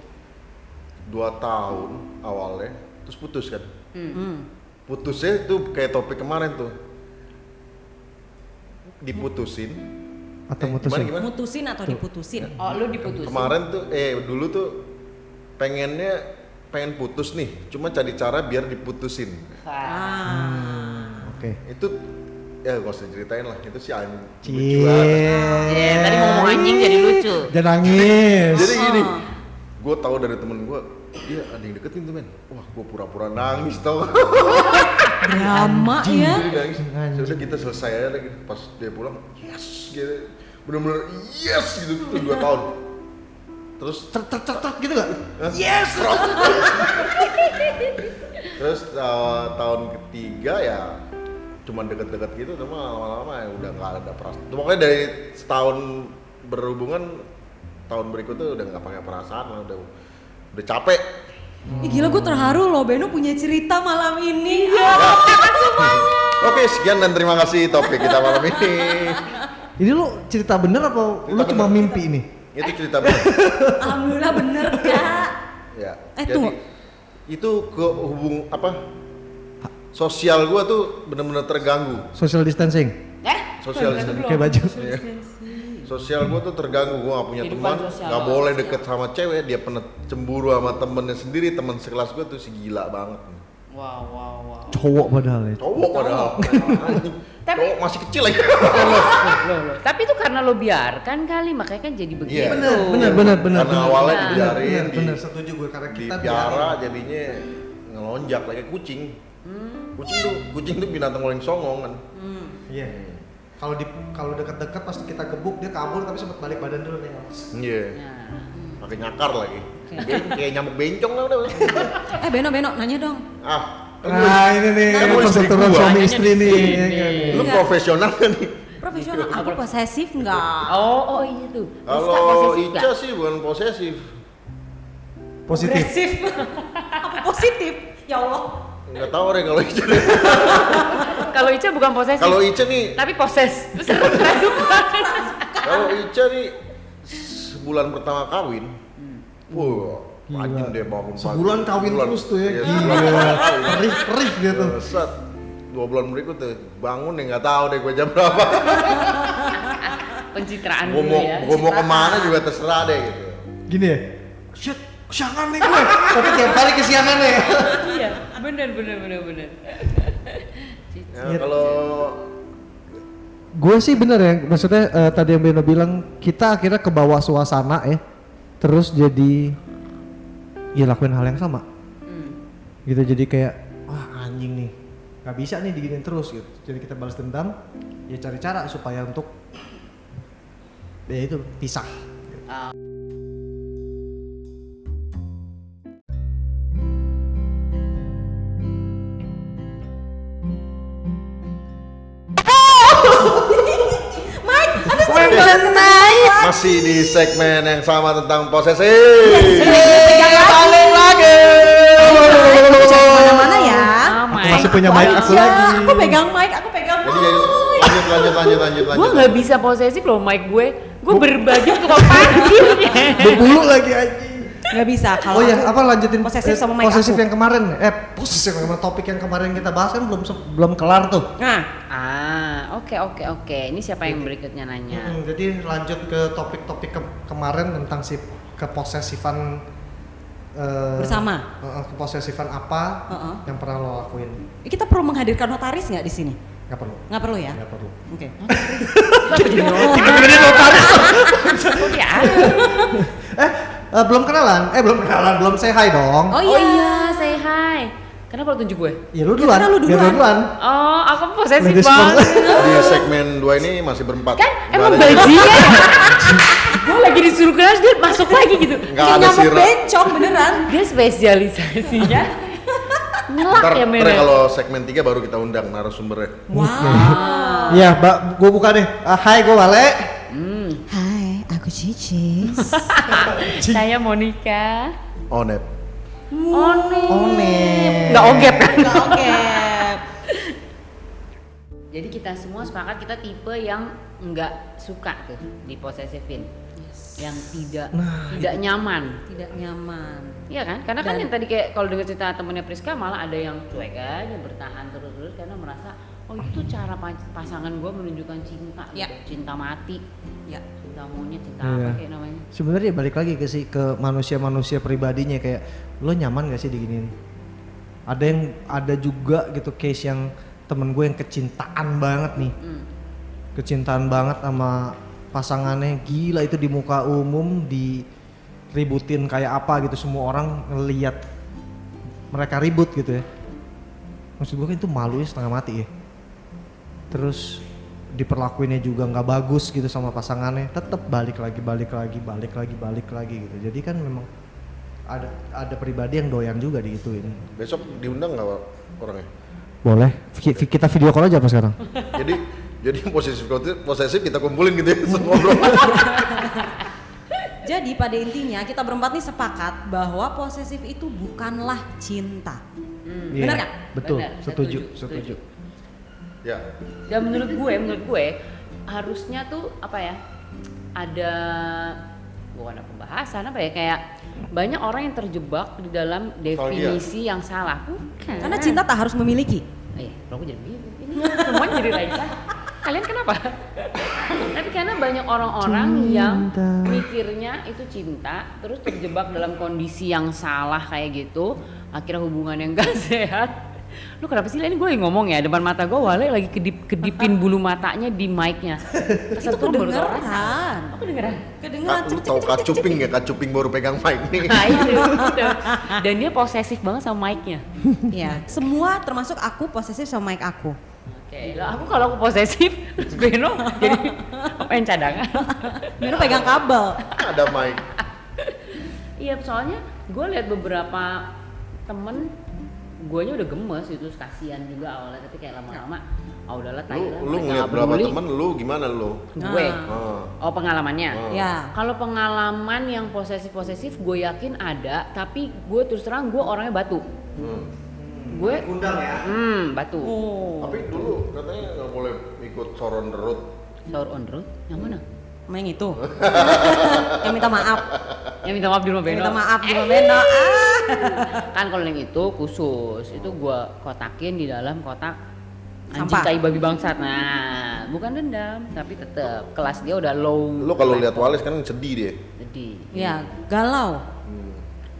dua tahun awalnya terus putus kan Hmm. putusnya itu kayak topik kemarin tuh diputusin Atau Eh, mutusin. gimana, gimana? Mutusin atau diputusin? Oh lu diputusin. kemarin tuh eh dulu tuh pengennya pengen putus nih cuma cari cara biar diputusin Ah. Oke. itu ya gak usah ceritain lah itu sih anjing lucu banget. Iya, tadi ngomong anjing jadi lucu. Jangan nangis. jadi gini Oh. gue tahu dari temen gue dia ada yang deketin tuh men wah gue pura-pura nangis tau Drama ya. Jadi nangis sudah kita selesai aja lagi pas dia pulang yes gitu bener-bener yes gitu tuh dua tahun. Terus cer gitu gak? yes. Terus uh, tahun ketiga ya cuman deket-deket gitu cuma lama-lama ya udah nggak ada perasaan pokoknya dari setahun berhubungan tahun berikutnya udah nggak pakai perasaan lah udah udah capek. Ih, gila gue terharu loh Beno punya cerita malam ini. oke sekian dan terima kasih topik kita malam ini Ini lu cerita bener apa lu Cerita cuma bener. mimpi ini? itu cerita bener Alhamdulillah bener kak. ya Eh, jadi tunggu. itu ke hubung apa sosial gua tuh bener-bener terganggu Social distancing. Eh, Sosial belum, distancing. Kayak baju. Iya. sosial gua tuh terganggu gua gak punya Kehidupan teman gak boleh deket sama cewek dia pernah cemburu sama temennya sendiri teman sekelas gua tuh si gila banget Wow, wow, wow. Cowok padahal ya. cowok padahal. Tapi- cowok masih kecil lagi Loh, loh, loh. Tapi itu karena lo biarkan kali, makanya kan jadi begitu. Iya. Bener, bener, bener, bener. karena bener. awalnya Bener, dibiarin Bener, di, bener, setuju gue karena kita dipiara jadinya ngelonjak lagi kucing Hmm. kucing tuh kucing tuh binatang paling songong kan Iya. Kalau di kalau dekat-dekat pas kita gebuk dia kabur tapi sempat balik badan dulu nih. iya Nah, pakai nyakar lagi Ben- kayak nyamuk bencong lah udah Eh Beno Beno nanya dong. ah Nah, ini nih Kan istri perseteruan suami istri nih. ya kan nih. lu Iya. profesional kan nih Profesional aku posesif nggak? Oh, oh iya tuh. Kalau Ica sih bukan posesif Positif. Agresif. Apa positif? Ya Allah. nggak tahu deh kalau Ica deh. Kalau Ica bukan posesif. kalau Ica nih tapi poses. kalau Ica nih sebulan pertama kawin wah rajin deh bangun pagi. Sebulan kawin Sebulan. terus tuh ya. Iya, Gila. sebulan pertama kawin. Perih, perih dia tuh. Set. dua bulan berikut tuh bangun nih nggak tahu deh gue jam berapa Pencitraan gue mau ya. gue mau ke mana juga terserah deh gitu Gini ya. Shit, kesiangan nih gue. Tapi tiap kali kesiangan ya. Iya, bener bener bener bener. ya, Iya. kalau Gue sih bener ya, maksudnya eh, tadi yang Beno bilang kita akhirnya ke bawah suasana ya, terus jadi ya lakuin hal yang sama, Hmm. gitu jadi kayak wah anjing nih, nggak bisa nih diginin terus gitu, jadi kita balas dendam, ya cari cara supaya untuk ya itu pisah. Ah. Mike, masih di segmen yang sama tentang posesif Balik lagi. Mana-mana ya. Ah, Aku masih punya mic aku Iya, lagi. Aku pegang mic, aku pegang jadi mic. lanjut lanjut lanjut lanjut Gue nggak bisa posesif loh Mike gue. Gue berbagi parkir. Berbulu lagi anjing. Nggak bisa kalau Oh iya, aku- apa lanjutin posesif eh, sama mic posesif aku. yang kemarin? Eh, posesif yang topik yang kemarin kita bahas kan belum belum kelar tuh. Nah, ah, oke oke oke. Ini siapa yang berikutnya nanya? Hmm, jadi lanjut ke topik-topik ke- kemarin tentang si keposesifan eh, Bersama? eh, eh, keposesifan apa Heeh. yang pernah lo lakuin? kita perlu menghadirkan notaris nggak di sini? Gak perlu. Nggak perlu ya? Gak perlu. Oke. Oh ya. Eh, eh, belum kenalan? Eh, belum kenalan, belum say hi dong. Oh Oh iya. iya, say hi. Kenapa lo tunjuk gue? Ya lu duluan. karena lu biar duluan. Oh, aku posesif banget. di segmen dua ini masih berempat Kan emang bajingan. gue lagi disuruh kelas dia masuk lagi gitu. nggak Kayak ada nyamuk sirap bencong beneran. Dia spesialisasinya ntar, ya ntar Mena. kalau segmen 3 baru kita undang narasumbernya Wow. Iya, Mbak, gua buka deh. Ah, hai, gua Wale. Hmm. Cicis. Saya Monica. Onet Onet. Onet. Nggak ogep kan? Oke. Jadi kita semua sepakat kita tipe yang nggak suka tuh diposesifin. Yang tidak Nah, tidak nyaman. Tidak nyaman. Iya kan? Karena kan Dan- yang tadi kayak kalau dengar cerita temennya Priska malah ada yang cuek aja bertahan terus-terus karena merasa oh itu cara pa- pasangan gue menunjukkan cinta, Ya. gitu. cinta mati, Ya. Cinta monyet, cinta Iya. apa kayak namanya. Sebenarnya balik lagi ke si ke manusia-manusia pribadinya kayak lo nyaman gak sih diginin? Ada yang ada juga gitu case yang temen gue yang kecintaan banget nih, Hmm. kecintaan banget sama pasangannya gila itu di muka umum diributin kayak apa gitu semua orang ngeliat mereka ribut gitu ya. Maksud gue kan itu malu ya setengah mati ya. Terus diperlakuinnya juga nggak bagus gitu sama pasangannya tetap balik lagi balik lagi balik lagi balik lagi gitu jadi kan memang ada ada pribadi yang doyan juga digituin Besok diundang nggak orangnya? boleh vi- kita video call aja apa sekarang Jadi jadi posesif posesif kita kumpulin gitu ya semua ngobrol. Jadi pada intinya kita berempat nih sepakat bahwa posesif itu bukanlah cinta. Iya, Bener nggak? betul Bener, setuju setuju, setuju ya. Dan menurut gue, menurut gue harusnya tuh apa ya? Ada bukan ada pembahasan apa ya kayak banyak orang yang terjebak di dalam definisi yang salah. Bukan. Karena cinta tak harus memiliki. Eh, kalau gue jadi. Ini semuanya jadi Raisa. Kalian kenapa? Tapi karena banyak orang-orang yang mikirnya itu cinta, terus terjebak dalam kondisi yang salah kayak gitu, akhirnya hubungan yang gak sehat. Lu kenapa sih ini gue lagi ngomong ya depan mata gue Wale lagi kedip kedipin bulu matanya di mic-nya. Itu tau rasa. kedengeran. Aku kedengeran. Kedengeran. Cek, cek, kacuping cek. ya? Kacuping baru pegang mic nih. Nah itu, itu. Dan dia posesif banget sama mic-nya. Iya, semua termasuk aku posesif sama mic aku. Oke, aku kalau aku posesif, terus Beno jadi apa yang cadangan? Mira pegang kabel. Ada mic. Iya, soalnya gue lihat beberapa temen guanya udah gemes itu kasihan juga awalnya tapi kayak lama-lama ah udahlah tai Lu lah, lu ngeliat nggak berapa teman lu gimana lu? gue Ah. oh pengalamannya Ah. Ya. kalau pengalaman yang posesif posesif gue yakin ada tapi gue terus terang gue orangnya batu Hmm. gue undang ya hmm batu Oh. Tapi dulu katanya nggak boleh ikut soron derut. sahur on road yang mana Yang itu. yang minta maaf. yang minta maaf di rumah Yang Beno minta maaf di Beno. Ah. kan kalau yang itu khusus itu gua kotakin di dalam kotak anjing tai babi bangsat nah bukan dendam tapi tetap kelas dia udah low Lu kalau lihat Walis kan sedih dia. jadi Ya, galau.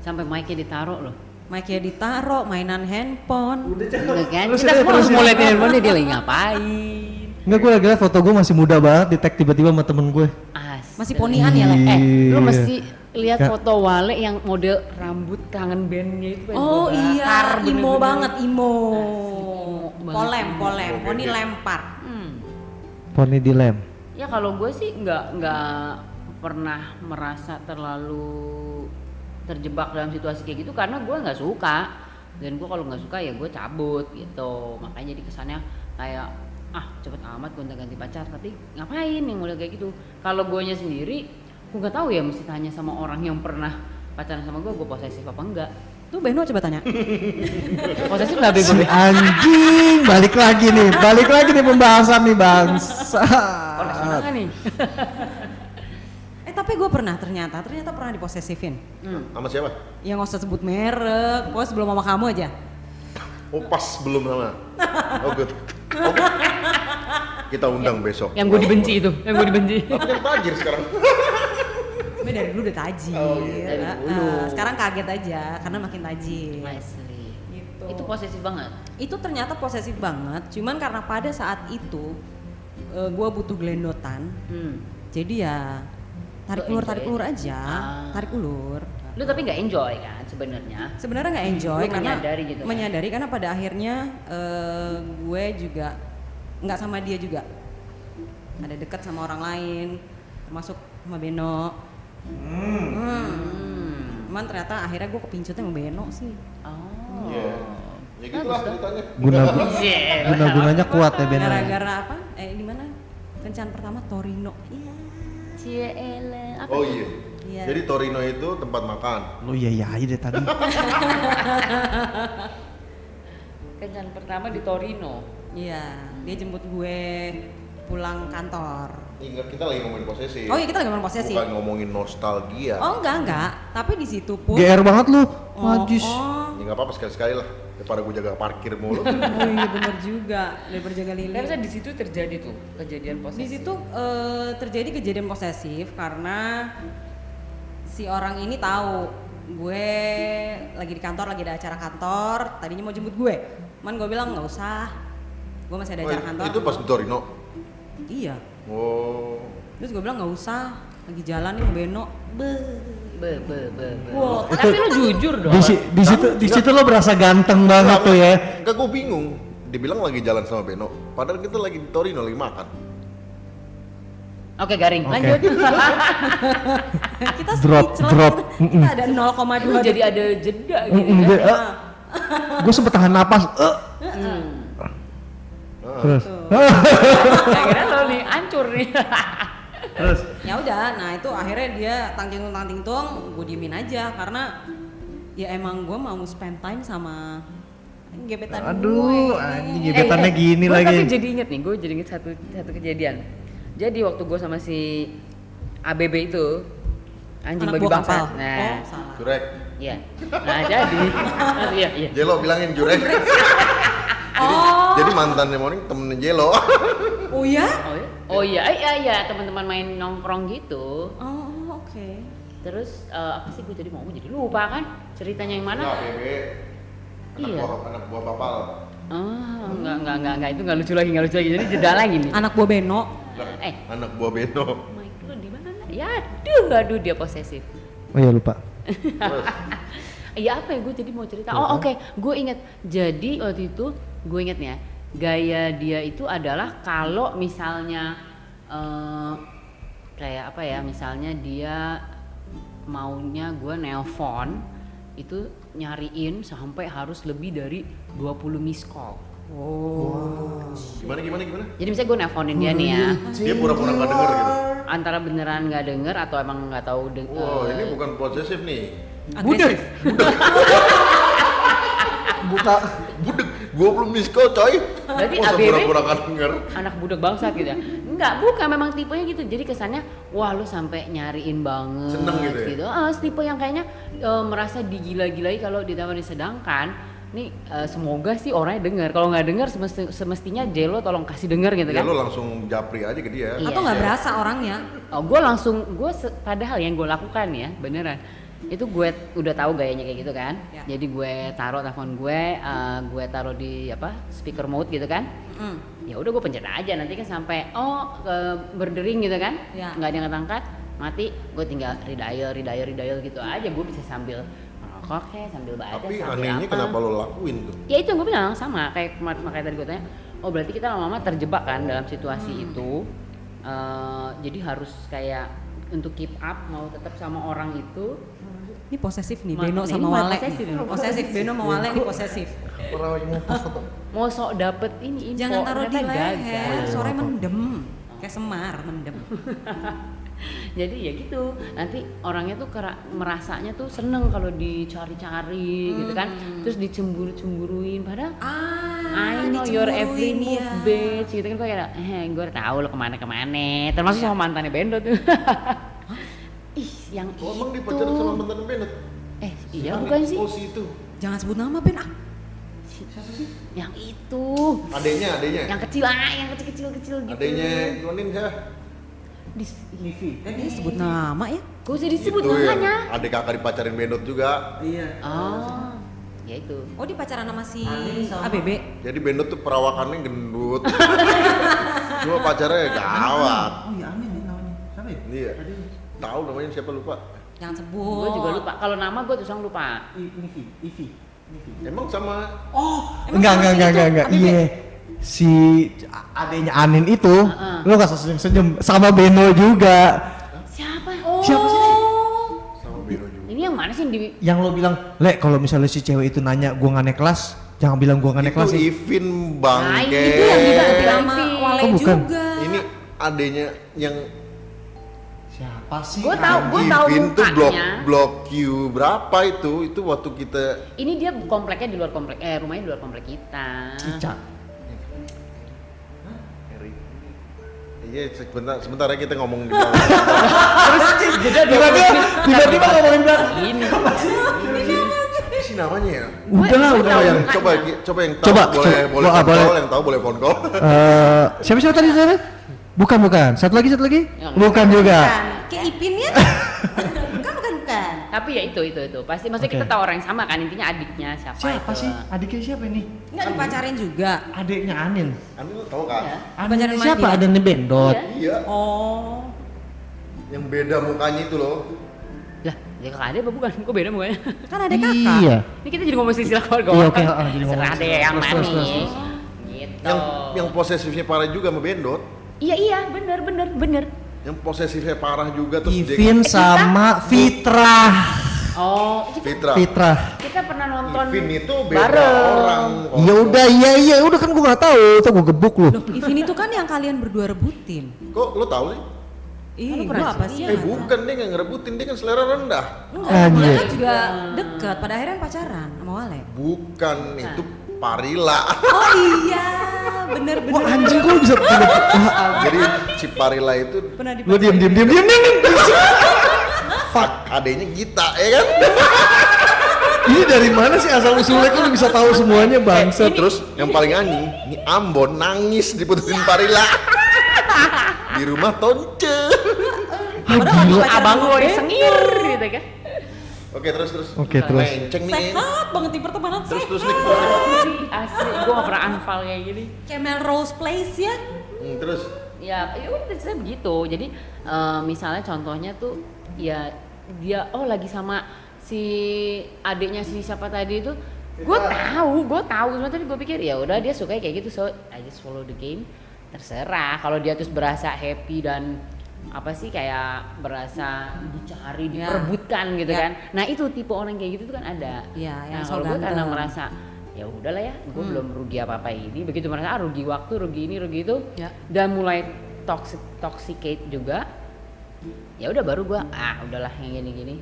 sampai mic-nya ditaruh loh Mic-nya ditaro, mainan handphone. Udah kan Terus kita semua terus harus mau liatin handphone dia lagi ngapain Enggak gue lagi liat foto gue masih muda banget di tag tiba-tiba sama temen gue. Masih ponian ya, Le? eh lu Iya. mesti lihat foto Wale yang model rambut kangen bandnya itu Oh iya, bakar imo banget, imo. Polem, polem, poni lempar. hmm. poni di lem Ya kalau gue sih nggak nggak pernah merasa terlalu terjebak dalam situasi kayak gitu karena gue nggak suka dan gue kalau nggak suka ya gue cabut gitu makanya jadi kesannya kayak ah cepet amat gonta ganti pacar tapi ngapain yang udah kayak gitu kalau gue sendiri gue nggak tahu ya mesti tanya sama orang yang pernah pacaran sama gue gue posesif apa enggak Tuh Beno coba tanya. posesif nggak bego si anjing balik lagi nih balik lagi nih pembahasan nih bangsa nggak nih eh tapi gue pernah ternyata, ternyata pernah diposesifin. hmm. Sama siapa? Ya nggak usah sebut merek, pokoknya sebelum sama kamu aja. Oh pas belum sama. Oh good. Kita undang besok. yang gue dibenci itu yang gue dibenci Tapi kan tajir sekarang. Tapi dari dulu udah tajir. Oh, iya. Dari dulu. ah, sekarang kaget aja karena makin tajir. Asli. Gitu. itu posesif banget Itu ternyata posesif banget, cuman karena pada saat itu gue butuh gelendotan, hmm. jadi ya tarik Lu ulur tarik ulur aja, Ah. tarik ulur. Lu tapi nggak enjoy kan sebenarnya Sebenarnya nggak enjoy Lu karena menyadari gitu kan? menyadari karena pada akhirnya eh, gue juga nggak sama dia juga, ada dekat sama orang lain, termasuk sama Beno. Hmm. hmm. Cuman ternyata akhirnya gue kepincut sama Beno sih. oh Iya. Ya gitu lah ceritanya. guna Yeah. guna gunanya kuat ya Ben Gara-gara apa? Eh di mana? Kencan pertama Torino. Iya. Ciele apa Oh iya. Iya. Jadi Torino itu tempat makan. lu iya iya aja deh tadi kencan pertama di Torino Iya, dia jemput gue pulang kantor. Ingat kita lagi ngomongin posesif. Oh iya kita lagi ngomong posesif. Bukan ngomongin nostalgia. Oh enggak enggak, tapi di situ pun. GR banget lu Oh, majus oh. Ya nggak apa-apa sekali-sekali lah. Daripada gue jaga parkir mulu. Oh iya bener juga dari perjaga lili. Tapi di situ terjadi tuh kejadian posesif Di situ eh, terjadi kejadian posesif karena si orang ini tahu gue lagi di kantor, lagi ada acara kantor, tadinya mau jemput gue. Man gue bilang nggak usah, gue masih ada Oh, acara kantor. itu pas di Torino. Iya. Oh. Terus gue bilang nggak usah, lagi jalan nih Beno. Be. be be be, be. Wow. tapi lu jujur dong di, si- di situ di situ lo berasa ganteng banget tuh ya Enggak gue bingung. Dibilang lagi jalan sama Beno. Padahal kita lagi di Torino lagi makan. Oke garing, Oke. lanjut. kita Drop, drop. kita, kita ada 0,2 Lu jadi ada jeda gitu. Mm, kan. dia, gue sempet tahan napas. eh. Hmm. Terus. Akhirnya lo nih hancur nih. Terus. ya udah nah itu akhirnya dia tangting tung tangting tung gue diemin aja karena ya emang gue mau spend time sama gebetan Aduh, gue Eh, gebetannya eh, gini gua Tapi lagi. jadi inget nih, gue jadi inget satu satu kejadian. Jadi waktu gue sama si ABB itu anjing Anak babi buah bangsa. kapal. Nah, oh salah Jurek. iya. Nah jadi, iya iya. Jelo bilangin Jurek. jadi, Oh. jadi mantannya Moning temennya Jelo. oh ya Oh iya, oh iya, eh, iya, iya teman-teman main nongkrong gitu. oh oke Terus eh, apa sih gue jadi mau jadi lupa kan ceritanya yang mana? Nah, BB. Anak Iya. buah anak buah kapal. Ah, enggak, enggak, enggak, enggak, itu enggak lucu lagi, enggak lucu lagi. Jadi jeda lagi nih. anak buah Beno Eh, Anak buah Beno. Mike lu di mana? Ya, aduh, aduh dia posesif. Oh iya lupa. Terus Iya apa ya gue jadi mau cerita. Oh oke, gue inget. Jadi waktu itu gue inget ya, gaya dia itu adalah kalau misalnya eh, kayak apa ya, misalnya dia maunya gue nelpon itu nyariin sampai harus lebih dari 20 miss call. Gimana gimana gimana? Jadi misalnya gue nelponin dia nih ya, Dia pura-pura nggak denger gitu. antara beneran nggak denger atau emang nggak tahu deng Wow, eh, ini bukan posesif nih. agresif Buka. Budek, 20 miss call coy. Berarti Masa ABB? pura-pura nggak denger. anak budak bangsa gitu ya enggak bukan memang tipenya gitu jadi kesannya wah lu sampai nyariin banget Seneng gitu ya? gitu Ah, tipe yang kayaknya eh, merasa digila-gilai kalau ditawarin sedangkan nih eh, semoga sih orangnya dengar kalau nggak dengar semesti- semestinya Jelo tolong kasih dengar gitu kan lo langsung japri aja ke dia. Iya. atau nggak berasa orangnya oh, gue langsung gue padahal yang gue lakukan ya beneran itu gue udah tahu gayanya kayak gitu kan Ya. jadi gue taruh telepon gue eh, gue taruh di apa speaker mode gitu kan Mm. ya udah gue pencet aja nanti kan sampai oh ke berdering gitu kan Ya. nggak diangkat angkat mati gue tinggal redial redial redial gitu aja gue bisa sambil merokok kayak sambil baca Tapi sambil anehnya apa kenapa lo lakuin tuh? ya itu yang gue bilang sama kayak kemarin makanya tadi gue tanya oh berarti kita lama-lama terjebak kan dalam situasi Hmm. itu Eh, jadi harus kayak untuk keep up mau tetap sama orang itu ini posesif nih Beno ini sama Wale posesif nih. ini. posesif Beno sama Wale nih posesif Orang lagi mau sok dapet ini info jangan taruh di leher sore mendem kayak semar mendem jadi ya gitu. Nanti orangnya tuh kera, merasanya tuh seneng kalau dicari-cari gitu kan. Terus dicemburu-cemburuin. Padahal ah I know your every move ya. bitch gitu kan. Gue kayak eh gue tahu lo ke mana-kemana termasuk sama mantannya Bendo tuh. Ih yang Oh, emang itu. dia pacaran sama mantan Bennett? eh iya bukan sih. Oh, si itu. jangan sebut nama Ben. Ah. Yang itu. Adenya, adenya. yang kecil ah yang kecil-kecil kecil gitu. Adenya Yonin ya. Di Livi. ini sebut nama ya gue usah disebut Itu namanya adik kakak dipacarin Bennett juga. Iya. oh ya itu oh di pacaran sama si sama- ABB Jadi Bennett tuh perawakannya gendut. Cuma pacarnya gawat. Oh iya Amin ya namanya. Siapa ya? Iya. Tahu namanya siapa lupa. jangan sebut gue juga lupa kalau nama gue terang lupa I- Livi. Livi. Livi. Emang sama Oh, Emang enggak sama enggak si enggak enggak enggak. ABB? Iya. Si adanya Anin itu, Heeh. lu gak usah senyum-senyum sama Beno juga. siapa Siapa sih? sama Beno juga. ini yang mana sih yang di Yang lo bilang, "Le, kalau misalnya si cewek itu nanya gua nggak naik kelas, jangan bilang gua nggak naik Itu kelas." ya." Ivin Nah, Bangke. itu yang diganti sama. Wale Oh, bukan. juga Ini adenya yang Siapa sih? Gua tahu, gua tahu Ivin tuh blok mukanya. blok Q berapa itu? Itu waktu kita ini dia kompleknya di luar komplek eh rumahnya di luar komplek kita Cica. Iya, sebentar sebentar ya kita ngomong di belakang. terus jeda Tiba-tiba, tiba-tiba ngomongin belakang. ini Apa sih namanya ya? Udah lah, udah yang. Coba coba yang tahu Coba, boleh coba. boleh boleh. yang tahu boleh phone call. Eh, siapa siapa tadi tadi? Bukan bukan. Satu lagi satu lagi? Yang- Bukan juga. bukan kayak Ipin ya tapi ya itu itu itu pasti maksudnya Oke. kita tahu orang yang sama kan intinya adiknya siapa, Siapa itu sih? Adiknya siapa ini? nggak dipacarin juga Adiknya Anin. Anda lu tahu kan? Adiknya Pacaran siapa? mandi. Adiknya Bendot. Iya. Iya, oh yang beda mukanya itu loh. lah dia kakak ada apa bukan kok beda mukanya kan ada kakak Iya. ini kita jadi ngomong silsilah keluarga Iya, orang. oke, ah, jadi ngomong serah deh silsilah. yang mana nih gitu Yang yang posesifnya parah juga sama Bendot. iya iya bener bener bener yang posesifnya parah juga terus dia Ivin sama Fitra. Oh, kita, Fitra Fitra. kita pernah nonton Ivin itu beda bareng. orang Ya udah iya iya udah kan gua nggak tahu, tuh gua gebuk lu. Loh, Ivin itu kan yang kalian berdua rebutin. kok lo tahu sih Ih, pernah gua apa sih? eh yang bukan dia nggak ngerebutin dia kan selera rendah? Enggak, Anjir. mereka juga deket. Pada akhirnya pacaran sama Wale. bukan itu Parila Oh iya, bener bener. Wah anjing gua bisa jadi si Parila itu Pernah Lu diam diam diam diam diam. Fuck, adanya Gita ya kan Ini dari mana sih asal usulnya kok lu bisa tahu semuanya bangsa. terus yang paling anjing ini Ambon nangis diputusin Parila di rumah Tonce Padahal pacaran abang lo Beno. sengir gitu kan. Oke terus terus Oke, terus. menceng nih Sehat banget di pertemanan terus terus sehat. nih terus nih. Asli, gue gak pernah unfall kayak gini. Kayak Melrose Place ya. Hmm, terus Ya, ya udah ceritanya begitu. Jadi eh, misalnya contohnya tuh ya dia oh lagi sama si adiknya si siapa tadi itu gue tahu gue tahu cuma tadi gue pikir ya udah dia suka kayak gitu so I just follow the game terserah kalau dia terus berasa happy dan apa sih kayak berasa dicari Ya. diperebutkan gitu Ya. kan nah itu tipe orang kayak gitu tuh kan ada yang nah so kalau gue karena merasa ya udahlah ya gue Hmm. belum rugi apa apa ini begitu merasa ah, rugi waktu rugi ini rugi itu Ya. dan mulai toxic toxicate juga ya udah baru gue ah udahlah yang gini gini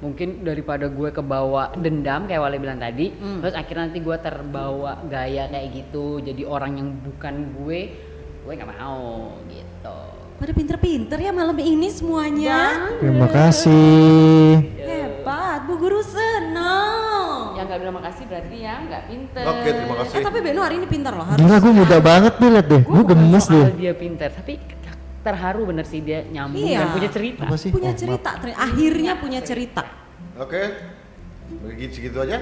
mungkin daripada gue kebawa dendam kayak Wale bilang tadi Hmm. terus akhirnya nanti gue terbawa gaya kayak gitu jadi orang yang bukan gue gue nggak mau gitu Pada pinter-pinter ya malam ini semuanya. Terima kasih. Hebat, Bu Guru senang. yang nggak bilang makasih berarti ya nggak pinter Oke, terima kasih. Eh tapi Beno hari ini pintar loh harus. Gila gue muda banget nih liat deh. Gue gemes deh. dia pinter tapi terharu bener sih dia nyambung Iya. dan punya cerita Apa sih? Punya Oh, cerita, ter- akhirnya punya cerita. oke begitu segitu aja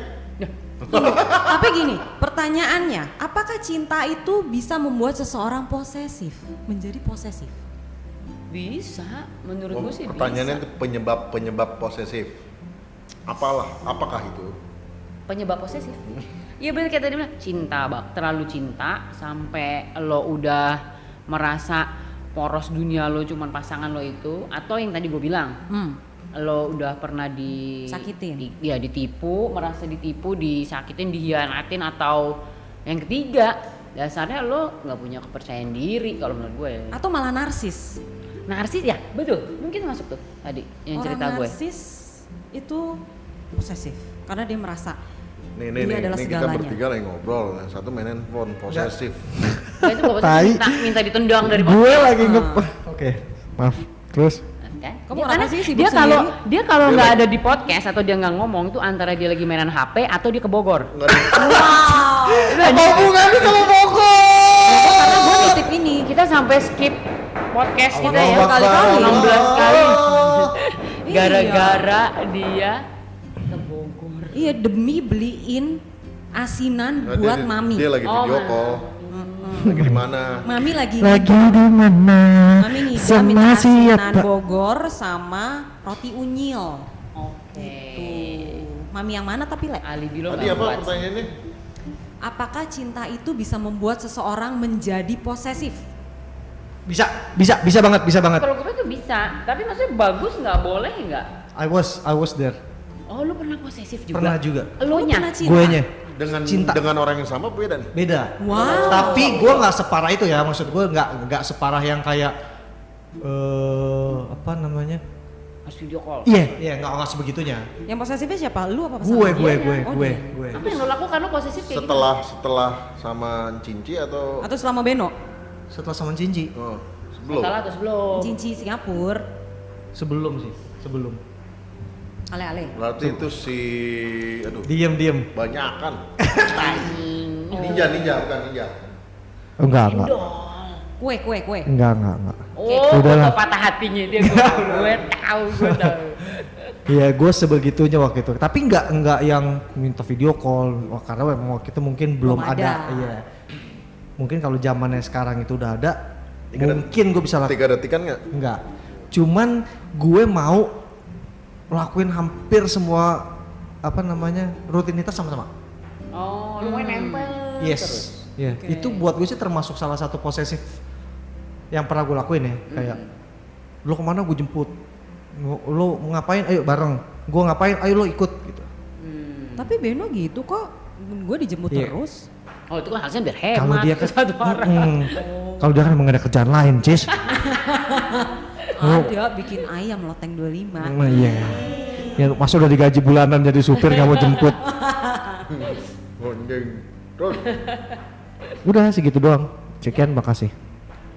Tapi gini, pertanyaannya, apakah cinta itu bisa membuat seseorang posesif, menjadi posesif? Bisa menurut gue sih pertanyaannya bisa itu penyebab penyebab posesif apalah apakah itu penyebab posesif Iya bener kayak tadi bilang cinta bang, terlalu cinta sampai lo udah merasa poros dunia lo cuman pasangan lo itu atau yang tadi gue bilang Hmm. lo udah pernah di Sakitin. di- ya ditipu merasa ditipu disakitin dihianatin atau yang ketiga dasarnya lo nggak punya kepercayaan diri kalau menurut gue Atau malah narsis. Narsis ya betul mungkin masuk tuh tadi yang Orang cerita gue narsis itu posesif karena dia merasa nih nih Dia nih, adalah nih kita bertiga lagi ngobrol yang satu main handphone posesif Nah, itu minta, minta ditendang dari Gue lagi nge... Oke, maaf. Terus? kan? Kamu Dia- kenapa karena sih sibuk dia kalau dia kalau nggak ada di podcast atau dia nggak ngomong tuh antara dia lagi mainan HP atau dia ke Bogor. Ada- wow. Apa hubungannya sama Bogor? karena gue nitip ini. Kita sampai skip podcast kita ya Akbar. 16 kali. Gara-gara dia ke Bogor. Iya demi beliin asinan dia- buat dia, mami. dia lagi Oh, video call lagi di mana Mami lagi Lagi di mana? Mami ngidam Sama minta asinan? Bogor sama roti unyil. Oke. Mami yang mana tapi le? Alibi lo tadi apa pertanyaannya Apakah cinta itu bisa membuat seseorang menjadi posesif? Bisa, bisa, bisa banget, bisa banget. Kalau gue tuh bisa, tapi maksudnya bagus nggak boleh nggak? I was, I was there. Oh lu pernah posesif juga? Pernah juga. Lo Lu nya? Gue nya. dengan Cinta. dengan orang yang sama beda nih Beda. Wow. Tapi gue nggak separah itu ya. Maksud gue nggak nggak separah yang kayak eh apa namanya? Harus video call. Iya, iya nggak nggak sebegitunya. Yang posesifnya siapa? Lu apa pasangan? Gue, dia? gue, Iya, gue, Oh, gue, gue. Apa yang lo lakukan lo posesif kayak gitu? setelah setelah sama Cinci atau Atau selama Beno? Setelah sama Cinci, oh, sebelum Setelah atau sebelum? Cinci Singapura. sebelum sih, sebelum. Ale-ale. berarti itu si aduh Diem, diem. banyak kan Anjing. ninja ninja bukan ninja Oh, enggak, enggak. Kue, kue, kue. Enggak, enggak, enggak. Oh, Udahlah. foto patah hatinya dia gue, gue tahu, gue tahu. Iya, gue sebegitunya waktu itu. Tapi nggak nggak yang minta video call, karena memang waktu itu mungkin belum, Belum ada. ada. Iya. Mungkin kalau zamannya sekarang itu udah ada, Tiga mungkin gue bisa lakukan. tiga detikan nggak Enggak. Cuman gue mau lakuin hampir semua apa namanya rutinitas sama-sama. Oh, lu main nempel. terus. Yes. Iya. Oke. Itu buat gue sih termasuk salah satu posesif yang pernah gue lakuin ya. Kayak lo ke mana gue jemput lo, lo mau ngapain ayo bareng gue ngapain ayo lo ikut gitu Hmm. Tapi Beno gitu kok, gue dijemput Iya. terus. Oh itu kan harusnya biar hemat. kalau dia kan satu arah. Mm-mm. kalau dia kan emang ada kerjaan lain cis Oh. Ada bikin ayam loteng 25. Nah, iya ya masa udah digaji bulanan jadi supir nggak mau jemput Gonjeng. Terus udah segitu doang sekian makasih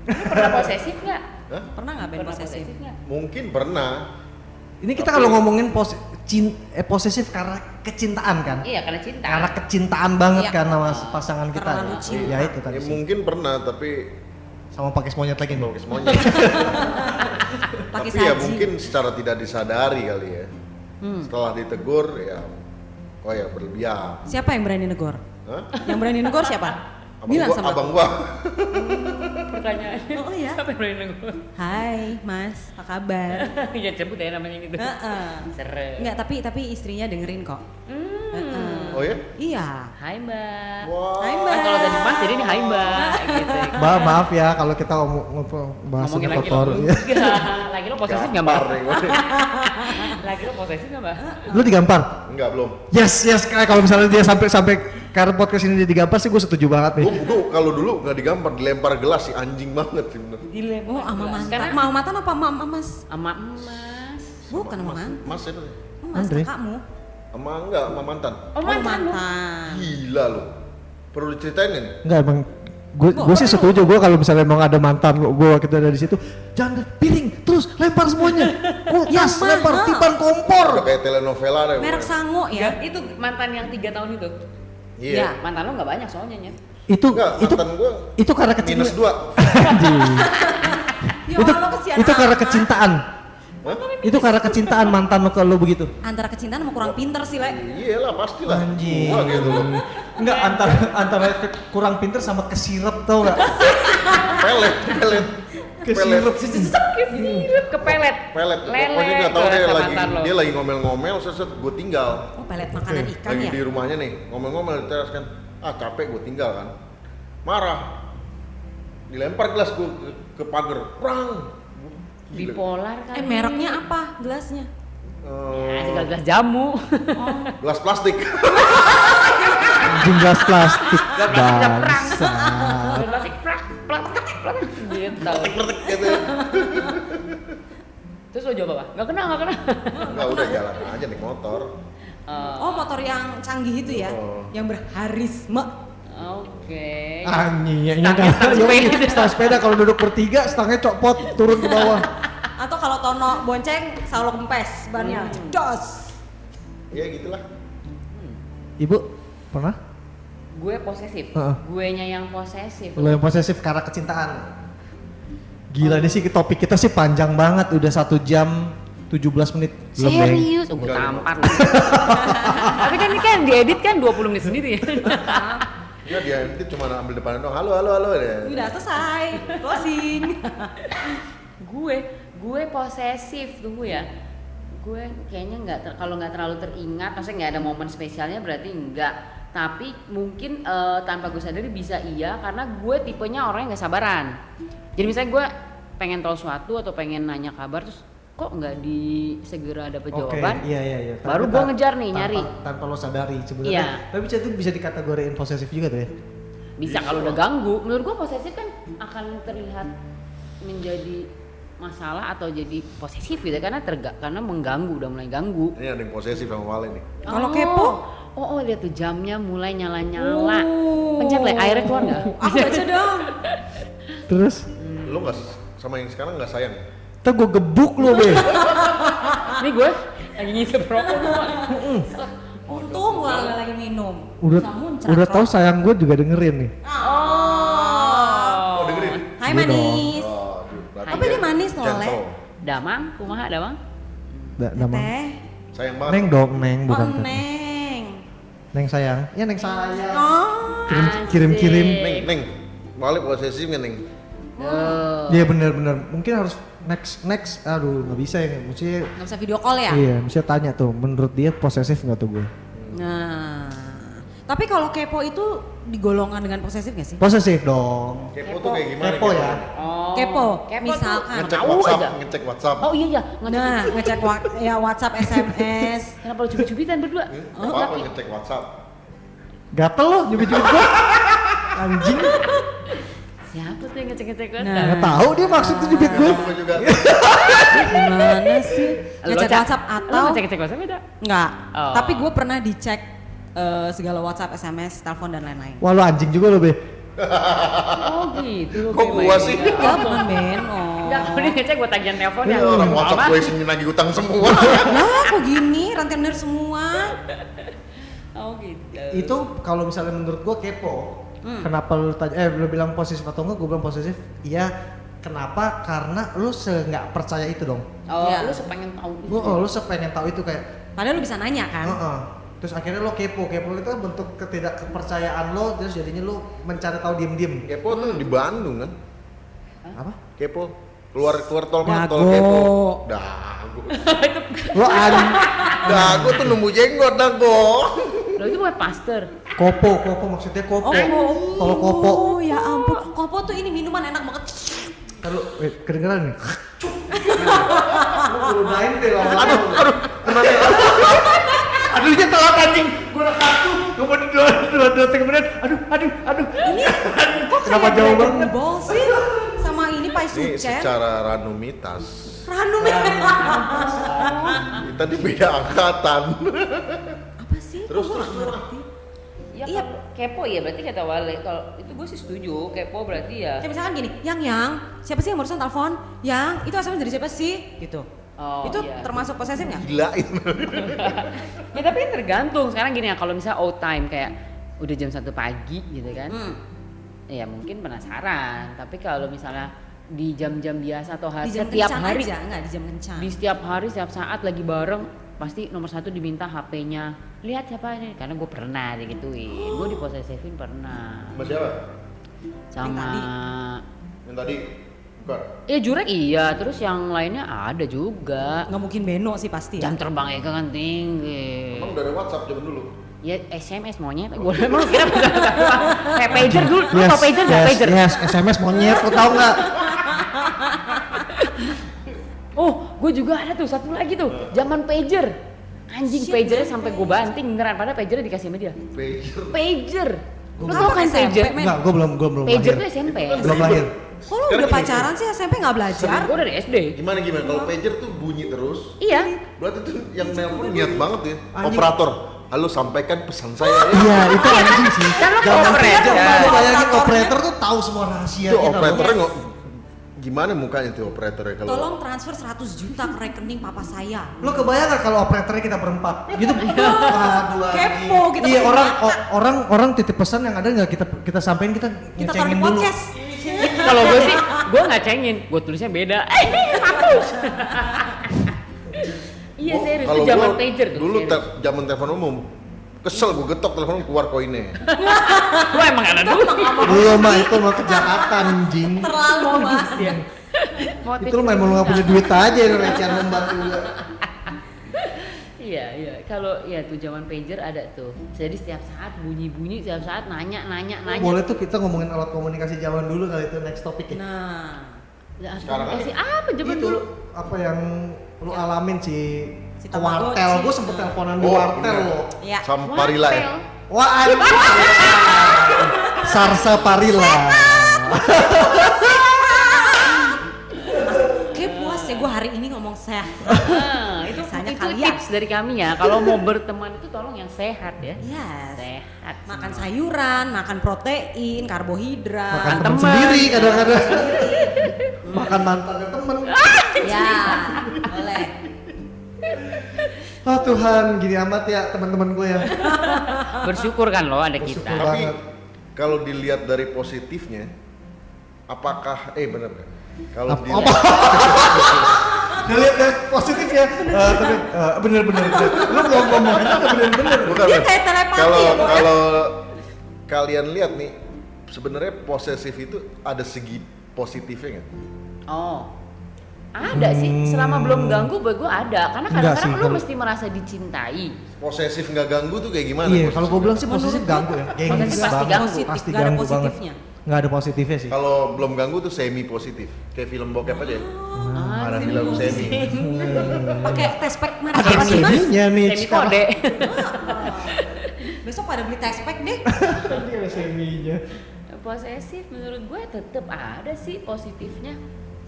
Pernah posesif nggak? Hah? Pernah nggak Ben Pernah posesif? nggak? mungkin pernah. Ini kita kalau ngomongin pos, cin, eh, posesif karena kecintaan kan Iya karena cinta. karena kecintaan banget Iya. kan sama pasangan kita Terlalu ya. cinta. ya itu tadi Ya sih. mungkin pernah tapi sama pakai monyet lagi nih pakai semuanya. Tapi ya saji. mungkin secara tidak disadari kali ya. Hmm. Setelah ditegur ya oh ya berlebihan. Siapa yang berani negor? Hah? Yang berani negor siapa? Abang Bilang gua, sama abang aku. gua. Pertanyaannya. Oh iya. Siapa yang berani nengok? Hai Mas, apa kabar? Ya sebut ya namanya gitu. Heeh. Serem. Enggak, tapi tapi istrinya dengerin kok. Hmm. Heeh. Oh ya? Iya. Hai mbak. Wah. Hai Kan Mbak. kalau tadi mas jadi ini hai mbak gitu. Mbak maaf ya kalau kita ngomong Ngomongin lagi kotor lo. ya. Enggak. Lagi lo posesif nggak mbak? Gampar nih gua nih. Lagi lo posesif nggak mbak? Lu digampar? Enggak belum. Yes, yes. Kayak kalau misalnya dia sampai sampai karena podcast ini digampar sih gue setuju banget nih. Gua, gua kalau dulu nggak digampar, dilempar gelas sih anjing banget sih bener. Dilempar. Oh, ama mantan. Karena Mau mantan apa mama mas? sama emas. Bukan sama Mas, mantan. mas itu. Mas Andre. kakakmu. Sama enggak, sama mantan. Oh Oh, mantan lo. mantan. Gila lu. Perlu diceritain nih? Enggak emang gue gue sih setuju gue kalau misalnya emang ada mantan gue kita ada di situ jangan piring terus lempar semuanya kulkas lempar pipan kompor Udah kayak telenovela deh. Merek sango ya. Itu mantan yang tiga tahun itu. Iya. Ya. Mantan lo nggak banyak soalnya ya. itu Enggak, itu gua itu karena kecintaan minus dua. Ya itu itu karena kecintaan Hah? itu karena kecintaan mantan lo ke lo begitu Antara kecintaan sama kurang pinter sih, Le. Iya lah pastilah. Anjing. Gua gitu. Enggak antara antara kurang pinter sama kesirep tau gak? Pelet, pelet. Kesirep. Kesirep kepelet. Pelet. Lele. Pokoknya nggak tahu tuh dia lagi lo. dia lagi ngomel-ngomel seset gue tinggal. Oh, pelet makanan ikan lagi ya? di rumahnya nih ngomel-ngomel di teras kan. Ah capek gue tinggal kan. Marah. Dilempar gelas gue ke, pagar. Prang. Bipolar kan. Eh, mereknya apa gelasnya? Ya, Eh, segala gelas jamu. gelas plastik. Anjing gelas plastik Gelas plastik bangsa Gelas plastik prak prak prak prak gitu. gitu. Terus lo jawab apa? Gak kenal, gak kenal. Enggak udah jalan aja naik motor. Eh, Oh, motor yang canggih itu ya? Oh. Yang berharisma. Oke. Anjing ya kan stang sepeda. stang sepeda kalau duduk bertiga stangnya copot turun ke bawah Atau kalau Tono bonceng, selalu kempes bannya. Hmm. Cedos. Ya gitulah. ibu pernah Gue posesif. Heeh. Gue nya yang posesif. lo yang posesif karena kecintaan gila nih sih topik kita sih panjang banget udah satu jam 17 menit lebih Serius? Oh, gue tampar. Tapi kan ini kan diedit kan 20 menit sendiri ya. Enggak dia nanti cuma ambil depan doang. Halo halo halo ya. Udah selesai. Closing. gue, gue posesif tunggu ya. Gue kayaknya nggak ter- kalau nggak terlalu teringat, maksudnya nggak ada momen spesialnya berarti enggak. Tapi mungkin eh, tanpa gue sadari bisa iya karena gue tipenya orang yang nggak sabaran. Jadi misalnya gue pengen tahu sesuatu atau pengen nanya kabar terus kok nggak di segera dapat Oke, jawaban. iya iya iya. Baru ta- ngejar nih, tanpa- nyari. Tanpa lo sadari sebenarnya. Iya. Tapi itu bisa dikategoriin posesif juga tuh ya. bisa kalau udah ganggu menurut gua posesif kan akan terlihat menjadi masalah atau jadi posesif gitu karena terga karena mengganggu udah mulai ganggu Ini ada yang posesif sama Wale nih. Kalau Oh. kepo? oh oh lihat tuh jamnya mulai nyala nyala Oh. pencet le airnya keluar nggak Aku baca dong. Terus Lu nggak sama yang sekarang nggak sayang? Ntar gue gebuk lo be ini gue lagi ngisep rokok. Untung gua nggak lagi minum. Udah udah tahu sayang gue juga dengerin nih oh Oh dengerin. Hai Iya manis. Oh, Tapi dia gentle. damang kumaha damang Da- nama Teh. Sayang banget. Neng dong Neng bukan Oh. Neng. Neng sayang ya Neng sayang Oh. kirim Asik. kirim kirim Neng, Neng. Wale posesif nggak Neng? Tuh. Iya bener-bener mungkin harus next next aduh nggak bisa ya mesti Nggak bisa video call ya? iya mesti tanya tuh menurut dia posesif nggak tuh gue Nah, tapi kalau kepo itu digolongkan dengan posesif gak sih? Posesif dong. Kepo tuh kayak gimana? Kepo ya. Oh, Kepo, kepo misalkan. Ngecek WhatsApp, aja. ngecek WhatsApp. Oh iya iya, ngecek. Nah, ngecek wa- ya WhatsApp, SMS. Kenapa lu cubit-cubitan berdua? Hmm, apa ngecek WhatsApp? Gatel lo nyubit-nyubit gua. Anjing. Siapa tuh yang ngecek-ngecek Nah. WhatsApp? Nggak tahu dia maksud tuh nyubit gue. Juga. Gimana sih? Ngecek? WhatsApp atau ngecek-ngecek WhatsApp beda? enggak? Oh. Tapi gue pernah dicek eh, segala WhatsApp, SMS, telepon dan lain-lain. Wah lu anjing juga lo be. Oh gitu. Kok gua sih? Enggak, bukan Beno. Enggak, kalau dia ngecek gua tagihan telepon ya. Ya, orang WhatsApp gue isinya lagi utang semua. Lah, kok gini? Rentenir semua. Oh gitu. Itu kalau misalnya menurut gua kepo. Hmm. Kenapa lu tanya eh lu bilang posesif atau enggak? Gua bilang posesif. Iya. Kenapa? Karena lu se nggak percaya itu dong. Oh, Iya. lu sepengen tahu itu. Oh, lu sepengen tahu itu kayak Padahal lu bisa nanya kan? Heeh. Terus akhirnya lo kepo, kepo itu kan bentuk ketidakkepercayaan lo, terus jadinya lo mencari tahu diem-diem. Kepo tuh di Bandung kan? Apa? Kepo keluar keluar tol mana tol kepo. Dago. Lo an Dago tuh nemu jenggot dago. Lo itu bukan pastor. kopo, kopo maksudnya kopo. Tol kopo. Oh ya ampun, kopo tuh ini minuman enak banget. Kalau eh, kedengeran nih. Lo gunain deh lah. Aduh, aduh. Aduh, dia telat anjing. Gua udah kartu. Kemudian dua, dua, dua, detik kemudian. Aduh, aduh, aduh. Ini kok Kenapa jauh banget? Sih? Sama ini Pai Ini Sucen. secara ranumitas Ranu kita di beda angkatan. Apa sih? Terus, terus? Ya Iya. kalau kepo ya berarti kata Wale. Kalau itu gue sih setuju. Kepo berarti ya. Kayak misalkan gini, yang yang siapa sih yang barusan telepon? Yang itu SMS dari siapa sih? Gitu. Oh, itu iya. termasuk posesif nggak? Gilain. ya tapi tergantung. Sekarang gini ya kalau misalnya out time kayak udah jam satu pagi gitu kan. Hmm. Ya mungkin penasaran. Tapi kalau misalnya di jam-jam biasa atau hari Di jam setiap hari aja, nggak di jam kencan. di setiap hari setiap saat lagi bareng pasti nomor satu diminta HP-nya lihat siapa ini karena gue pernah digituin gue diposesifin pernah Sama siapa? sama Yang tadi bukan. ya jurek. Iya terus yang lainnya ada juga. Nggak mungkin Beno sih pasti ya. jam terbang Eka kan tinggi. Emang udah ada WhatsApp zaman dulu. ya SMS monyet. Gue emang lu kira kayak pager dulu. Lu Yes, tau pager yes, pager. yes, SMS monyet, lo tau nggak? oh gue juga ada tuh satu lagi tuh. Zaman pager. Anjing Shit, pagernya sampai gue banting. Beneran padahal pagernya dikasih sama dia. Pager. pager. Lu Lu tau kan pager? Enggak, gue belum, gue belum pager lahir. tuh SMP Belum lahir. Kok lu udah pacaran sih SMP nggak belajar? gue dari SD Gimana gimana kalau pager tuh bunyi terus? iya Berarti tuh yang nelpon niat banget ya. Operator, halo sampaikan pesan saya ya. Iya, itu anjing sih. Kan lo Zaman operator. lu bayangin operator tuh tahu semua rahasia Itu operatornya gimana mukanya tuh operatornya kalau Tolong transfer 100 juta ke rekening papa saya. Lo kebayang gak kalau operatornya kita berempat? Gitu. Aduh, anjing. Kepo, kita Iya, orang o- orang orang titip pesan yang ada nggak kita kita sampein kita Kita taruh di dulu. Kalau gue sih gue nggak cengin gue tulisnya beda eh hapus iya serius kalau itu zaman pager tuh Dulu zaman telepon umum. Kesel gue getok telepon keluar koinnya. Gua emang ada dulu Belum mah itu mah kejahatan anjing. Terlalu banget. ya Itu lu main mau nggak punya duit aja lu recehan lomba juga. iya iya kalau ya tuh zaman pager ada tuh jadi setiap saat bunyi bunyi setiap saat nanya nanya nanya Boleh tuh kita ngomongin alat komunikasi zaman dulu kali itu next topik ya. Nah, Ya, Sekarang kasih apa zaman itu dulu apa yang lu alamin sih Si wartel, gue sempet teleponan di Oh, wartel loh. ya. Samparila ya. Wartel. Wah anjing. Sarsa Parila. Kayak puas ya gue hari ini ngomong sehat. kalian. tips dari kami ya kalau mau berteman itu tolong yang sehat ya Yes. sehat Makan semua. sayuran, makan protein, karbohidrat. Makan temen teman. sendiri kadang-kadang. Makan mantannya temen. Ya, boleh. Oh Tuhan, gini amat ya teman-teman gue ya. bersyukur kan lo ada Bersyukur. kita Tapi banget. kalau dilihat dari positifnya, apakah eh benar kan? Kalau dilihat Dilihat dari positif ya. Eh, tapi eh, bener-bener. bener. Lu belum ngomong itu udah bener-bener. bukan Dia kayak telepati kalau ya, ya? kalau kalian lihat nih sebenarnya posesif itu ada segi positifnya nggak? oh Ada sih, selama belum ganggu buat gue ada. Karena kadang-kadang lu mesti merasa dicintai. Posesif nggak ganggu tuh kayak gimana? Iya, kalau gue bilang sih Menurut posesif ganggu ya. posesif pasti ganggu. Positif, Pasti ganggu banget. Nggak ada positifnya sih. Kalau belum ganggu tuh semi positif. Kayak film bokep aja. ya. Ah, Ada semi film semi. Pakai test pack mana Ada apa sih mas? Semi kode. Besok pada beli test pack deh. Ini ada seminya. Posesif menurut gue tetap ada sih positifnya.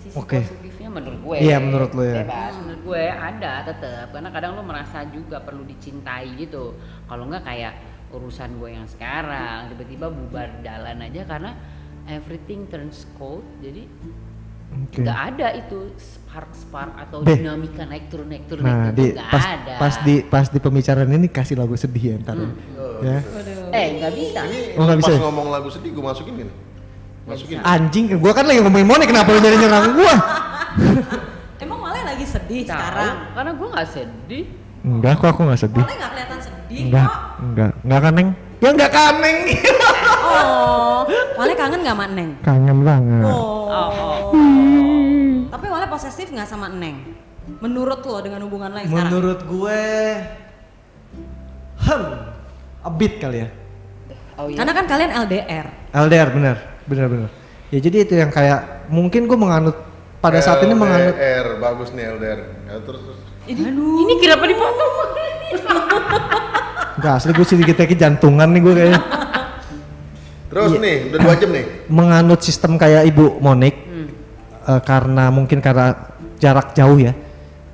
Sisi Oke. positifnya menurut gue. Iya, menurut lo ya. Bebas, menurut gue ada tetap. Karena kadang lu merasa juga perlu dicintai gitu. Kalau nggak kayak urusan gue yang sekarang tiba-tiba bubar jalan aja karena everything turns cold. Jadi nggak ada itu spark spark atau Beh. dinamika naik turun naik turun Nah, naik di turun nggak pas ada. pas di pas di pembicaraan ini kasih lagu sedih ya ntar. ya. Ya. eh nggak bisa. Ini Oh, pas bisa ya? ngomong lagu sedih gue masukin kan? Masukin. Anjing, gua kan lagi ngomongin Monik, kenapa lu nyari nyerang gua? Emang Wale lagi sedih Tahu, sekarang? karena gue nggak sedih. Enggak, kok aku nggak sedih. Wale nggak kelihatan sedih Enggak, kok. enggak, enggak kan Neng? Ya enggak kan Neng. Oh, Wale kangen nggak sama Neng? Kangen banget. Oh. Oh, Tapi Wale posesif nggak sama Neng? Menurut lo dengan hubungan lo yang sekarang? Menurut gue, hmm, a bit kali ya. Oh iya. Karena kan kalian LDR. LDR bener, bener bener. Ya jadi itu yang kayak mungkin gue menganut pada saat ini menganut LDR, bagus nih LDR. Ya, terus terus. Ini, ini kenapa dipotong? enggak asli gue sedikit sedikit jantungan nih gue kayaknya Terus Iya. nih, udah dua jam nih. menganut sistem kayak ibu Monik Hmm. eh, karena mungkin karena jarak jauh ya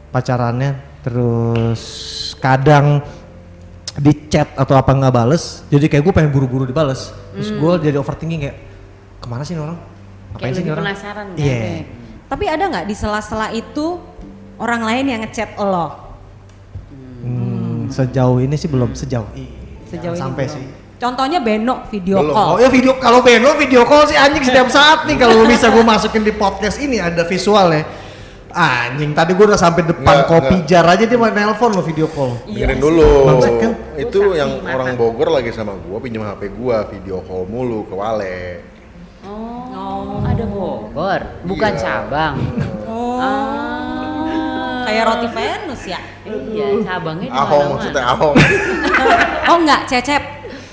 pacarannya terus kadang di chat atau apa nggak bales jadi kayak gue pengen buru-buru dibales terus gue jadi overthinking kayak ke mana sih ini orang Hmm. Kayak sih lebih orang penasaran kan? iya Tapi ada nggak di sela-sela itu orang lain yang ngechat lo? Hmm, sejauh ini sih belum sejauh ini Sejauh ini sampai belum. sih Contohnya Beno video Belum. Oh call. ya video kalau Beno video call sih anjing setiap saat nih kalau bisa gue masukin di podcast ini ada visual ya. Anjing tadi gue udah sampai depan Nggak, kopi nggak. jar aja dia mau nelpon lo video call. Dengerin dulu. Bangsat kan? Itu Lu saksi yang mata. orang Bogor lagi sama gua pinjam HP gua, video call mulu ke Wale. Oh, ada Bogor, bukan Iya. cabang. Oh. Ah. Kayak roti Venus ya? Iya, cabangnya di Ahong maksudnya Ahong. Oh enggak, cecep.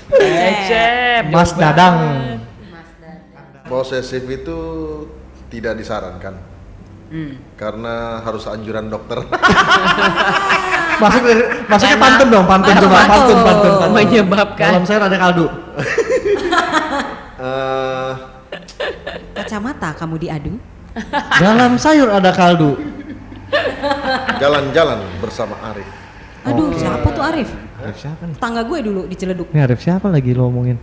Cecep. Mas Dadang. Mas Dadang. Posesif itu tidak disarankan Hmm. karena harus anjuran dokter. Masuk dari masuknya pantun dong, pantun coba, pantun, pantun. pantun. Menyebabkan. Dalam sayur ada kaldu. Eh, Kacamata kamu diadu? Dalam sayur ada kaldu. Jalan-jalan bersama Arif. Aduh, Oke. siapa tuh Arif? Arif siapa nih? Tangga gue dulu di Ciledug. Ini Arif siapa lagi lo omongin?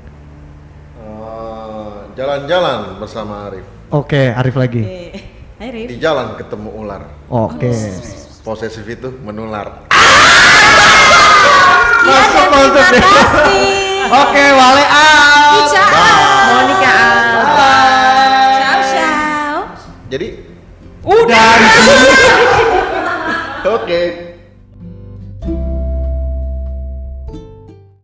Eh, jalan-jalan bersama Arif. Oke, Arif lagi. Eh, Hai Arif. Di jalan ketemu ular. Oke. Posesif itu menular. Masuk, masuk Terima kasih. Oke, Wale out. Monica Udah. oke.